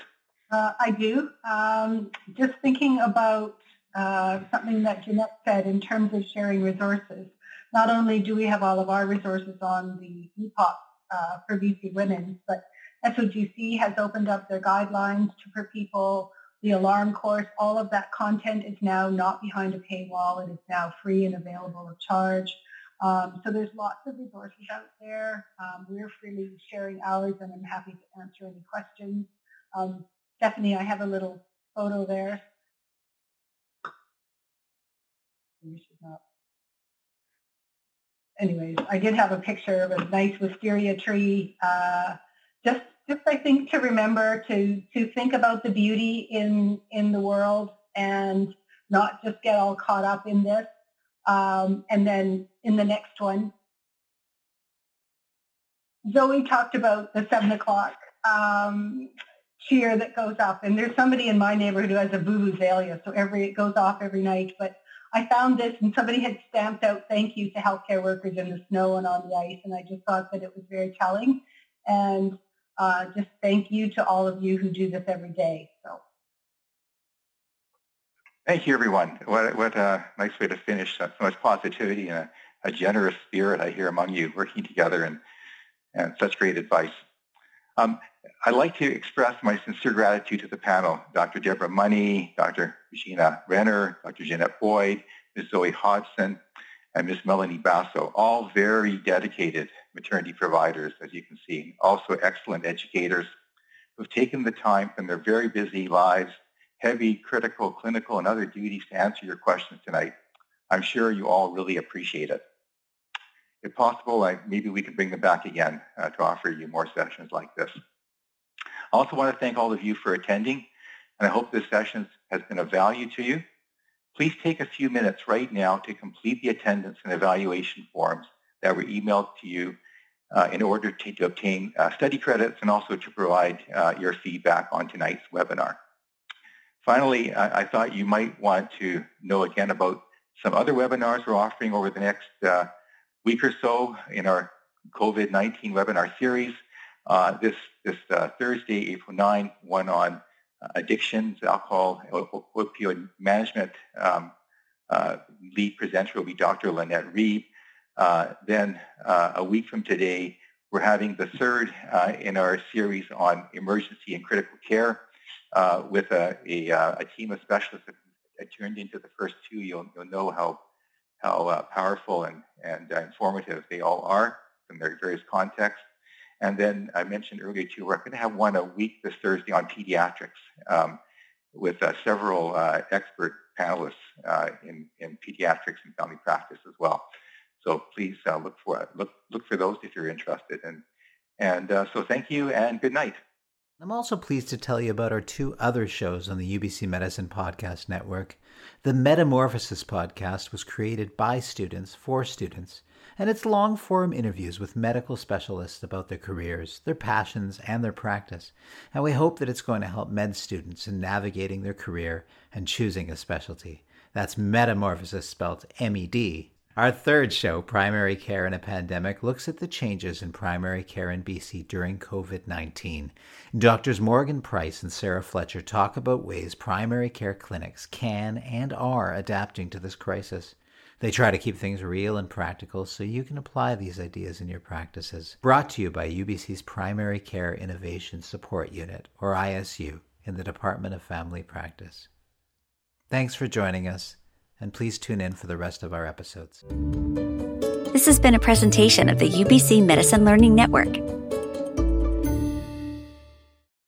Uh, I do. Um, just thinking about uh, something that Jeanette said in terms of sharing resources. Not only do we have all of our resources on the EPOC uh, for BC Women, but SOGC has opened up their guidelines to, for people the alarm course, all of that content is now not behind a paywall. It is now free and available at charge. Um, so there's lots of resources out there. Um, we're freely sharing ours and I'm happy to answer any questions. Um, Stephanie, I have a little photo there. Anyways, I did have a picture of a nice wisteria tree uh, just just I think to remember to to think about the beauty in in the world and not just get all caught up in this. Um, and then in the next one, Zoe talked about the seven o'clock um, cheer that goes up, and there's somebody in my neighborhood who has a vuvuzela, so every it goes off every night. But I found this, and somebody had stamped out "Thank you" to healthcare workers in the snow and on the ice, and I just thought that it was very telling. And uh, just thank you to all of you who do this every day. So. Thank you, everyone. What, what a nice way to finish. So much positivity and a, a generous spirit I hear among you working together and, and such great advice. Um, I'd like to express my sincere gratitude to the panel, Dr. Deborah Money, Dr. Regina Renner, Dr. Jeanette Boyd, Ms. Zoe Hodgson, and Ms. Melanie Basso, all very dedicated maternity providers, as you can see, also excellent educators who've taken the time from their very busy lives, heavy, critical, clinical, and other duties to answer your questions tonight. I'm sure you all really appreciate it. If possible, I, maybe we could bring them back again uh, to offer you more sessions like this. I also want to thank all of you for attending, and I hope this session has been of value to you. Please take a few minutes right now to complete the attendance and evaluation forms that were emailed to you uh, in order to, to obtain uh, study credits and also to provide uh, your feedback on tonight's webinar. Finally, I, I, thought you might want to know again about some other webinars we're offering over the next uh, week or so in our COVID-19 webinar series. Uh, this this uh, Thursday, April 9, one on addictions, alcohol, opioid management. Um, uh, lead presenter will be Dr. Launette Rieb. Uh, then uh, a week from today, we're having the third uh, in our series on emergency and critical care uh, with a, a, uh, a, team of specialists that turned into the first two. You'll, you'll know how, how powerful and, and informative they all are in their various contexts. And then I mentioned earlier too, we're going to have one a week this Thursday on pediatrics um, with uh, several uh, expert panelists uh, in, in pediatrics and family practice as well. So please uh, look for look look for those if you're interested. And and uh, so thank you and good night. I'm also pleased to tell you about our two other shows on the UBC Medicine Podcast Network. The MedMorphosis podcast was created by students for students and it's long form interviews with medical specialists about their careers, their passions, and their practice. And we hope that it's going to help med students in navigating their career and choosing a specialty. That's MedMorphosis spelled M E D. Our third show, Primary Care in a Pandemic, looks at the changes in primary care in BC during COVID 19. Doctors Morgan Price and Sarah Fletcher talk about ways primary care clinics can and are adapting to this crisis. They try to keep things real and practical so you can apply these ideas in your practices. Brought to you by UBC's Primary Care Innovation Support Unit, or ISU, in the Department of Family Practice. Thanks for joining us, and please tune in for the rest of our episodes. This has been a presentation of the UBC Medicine Learning Network.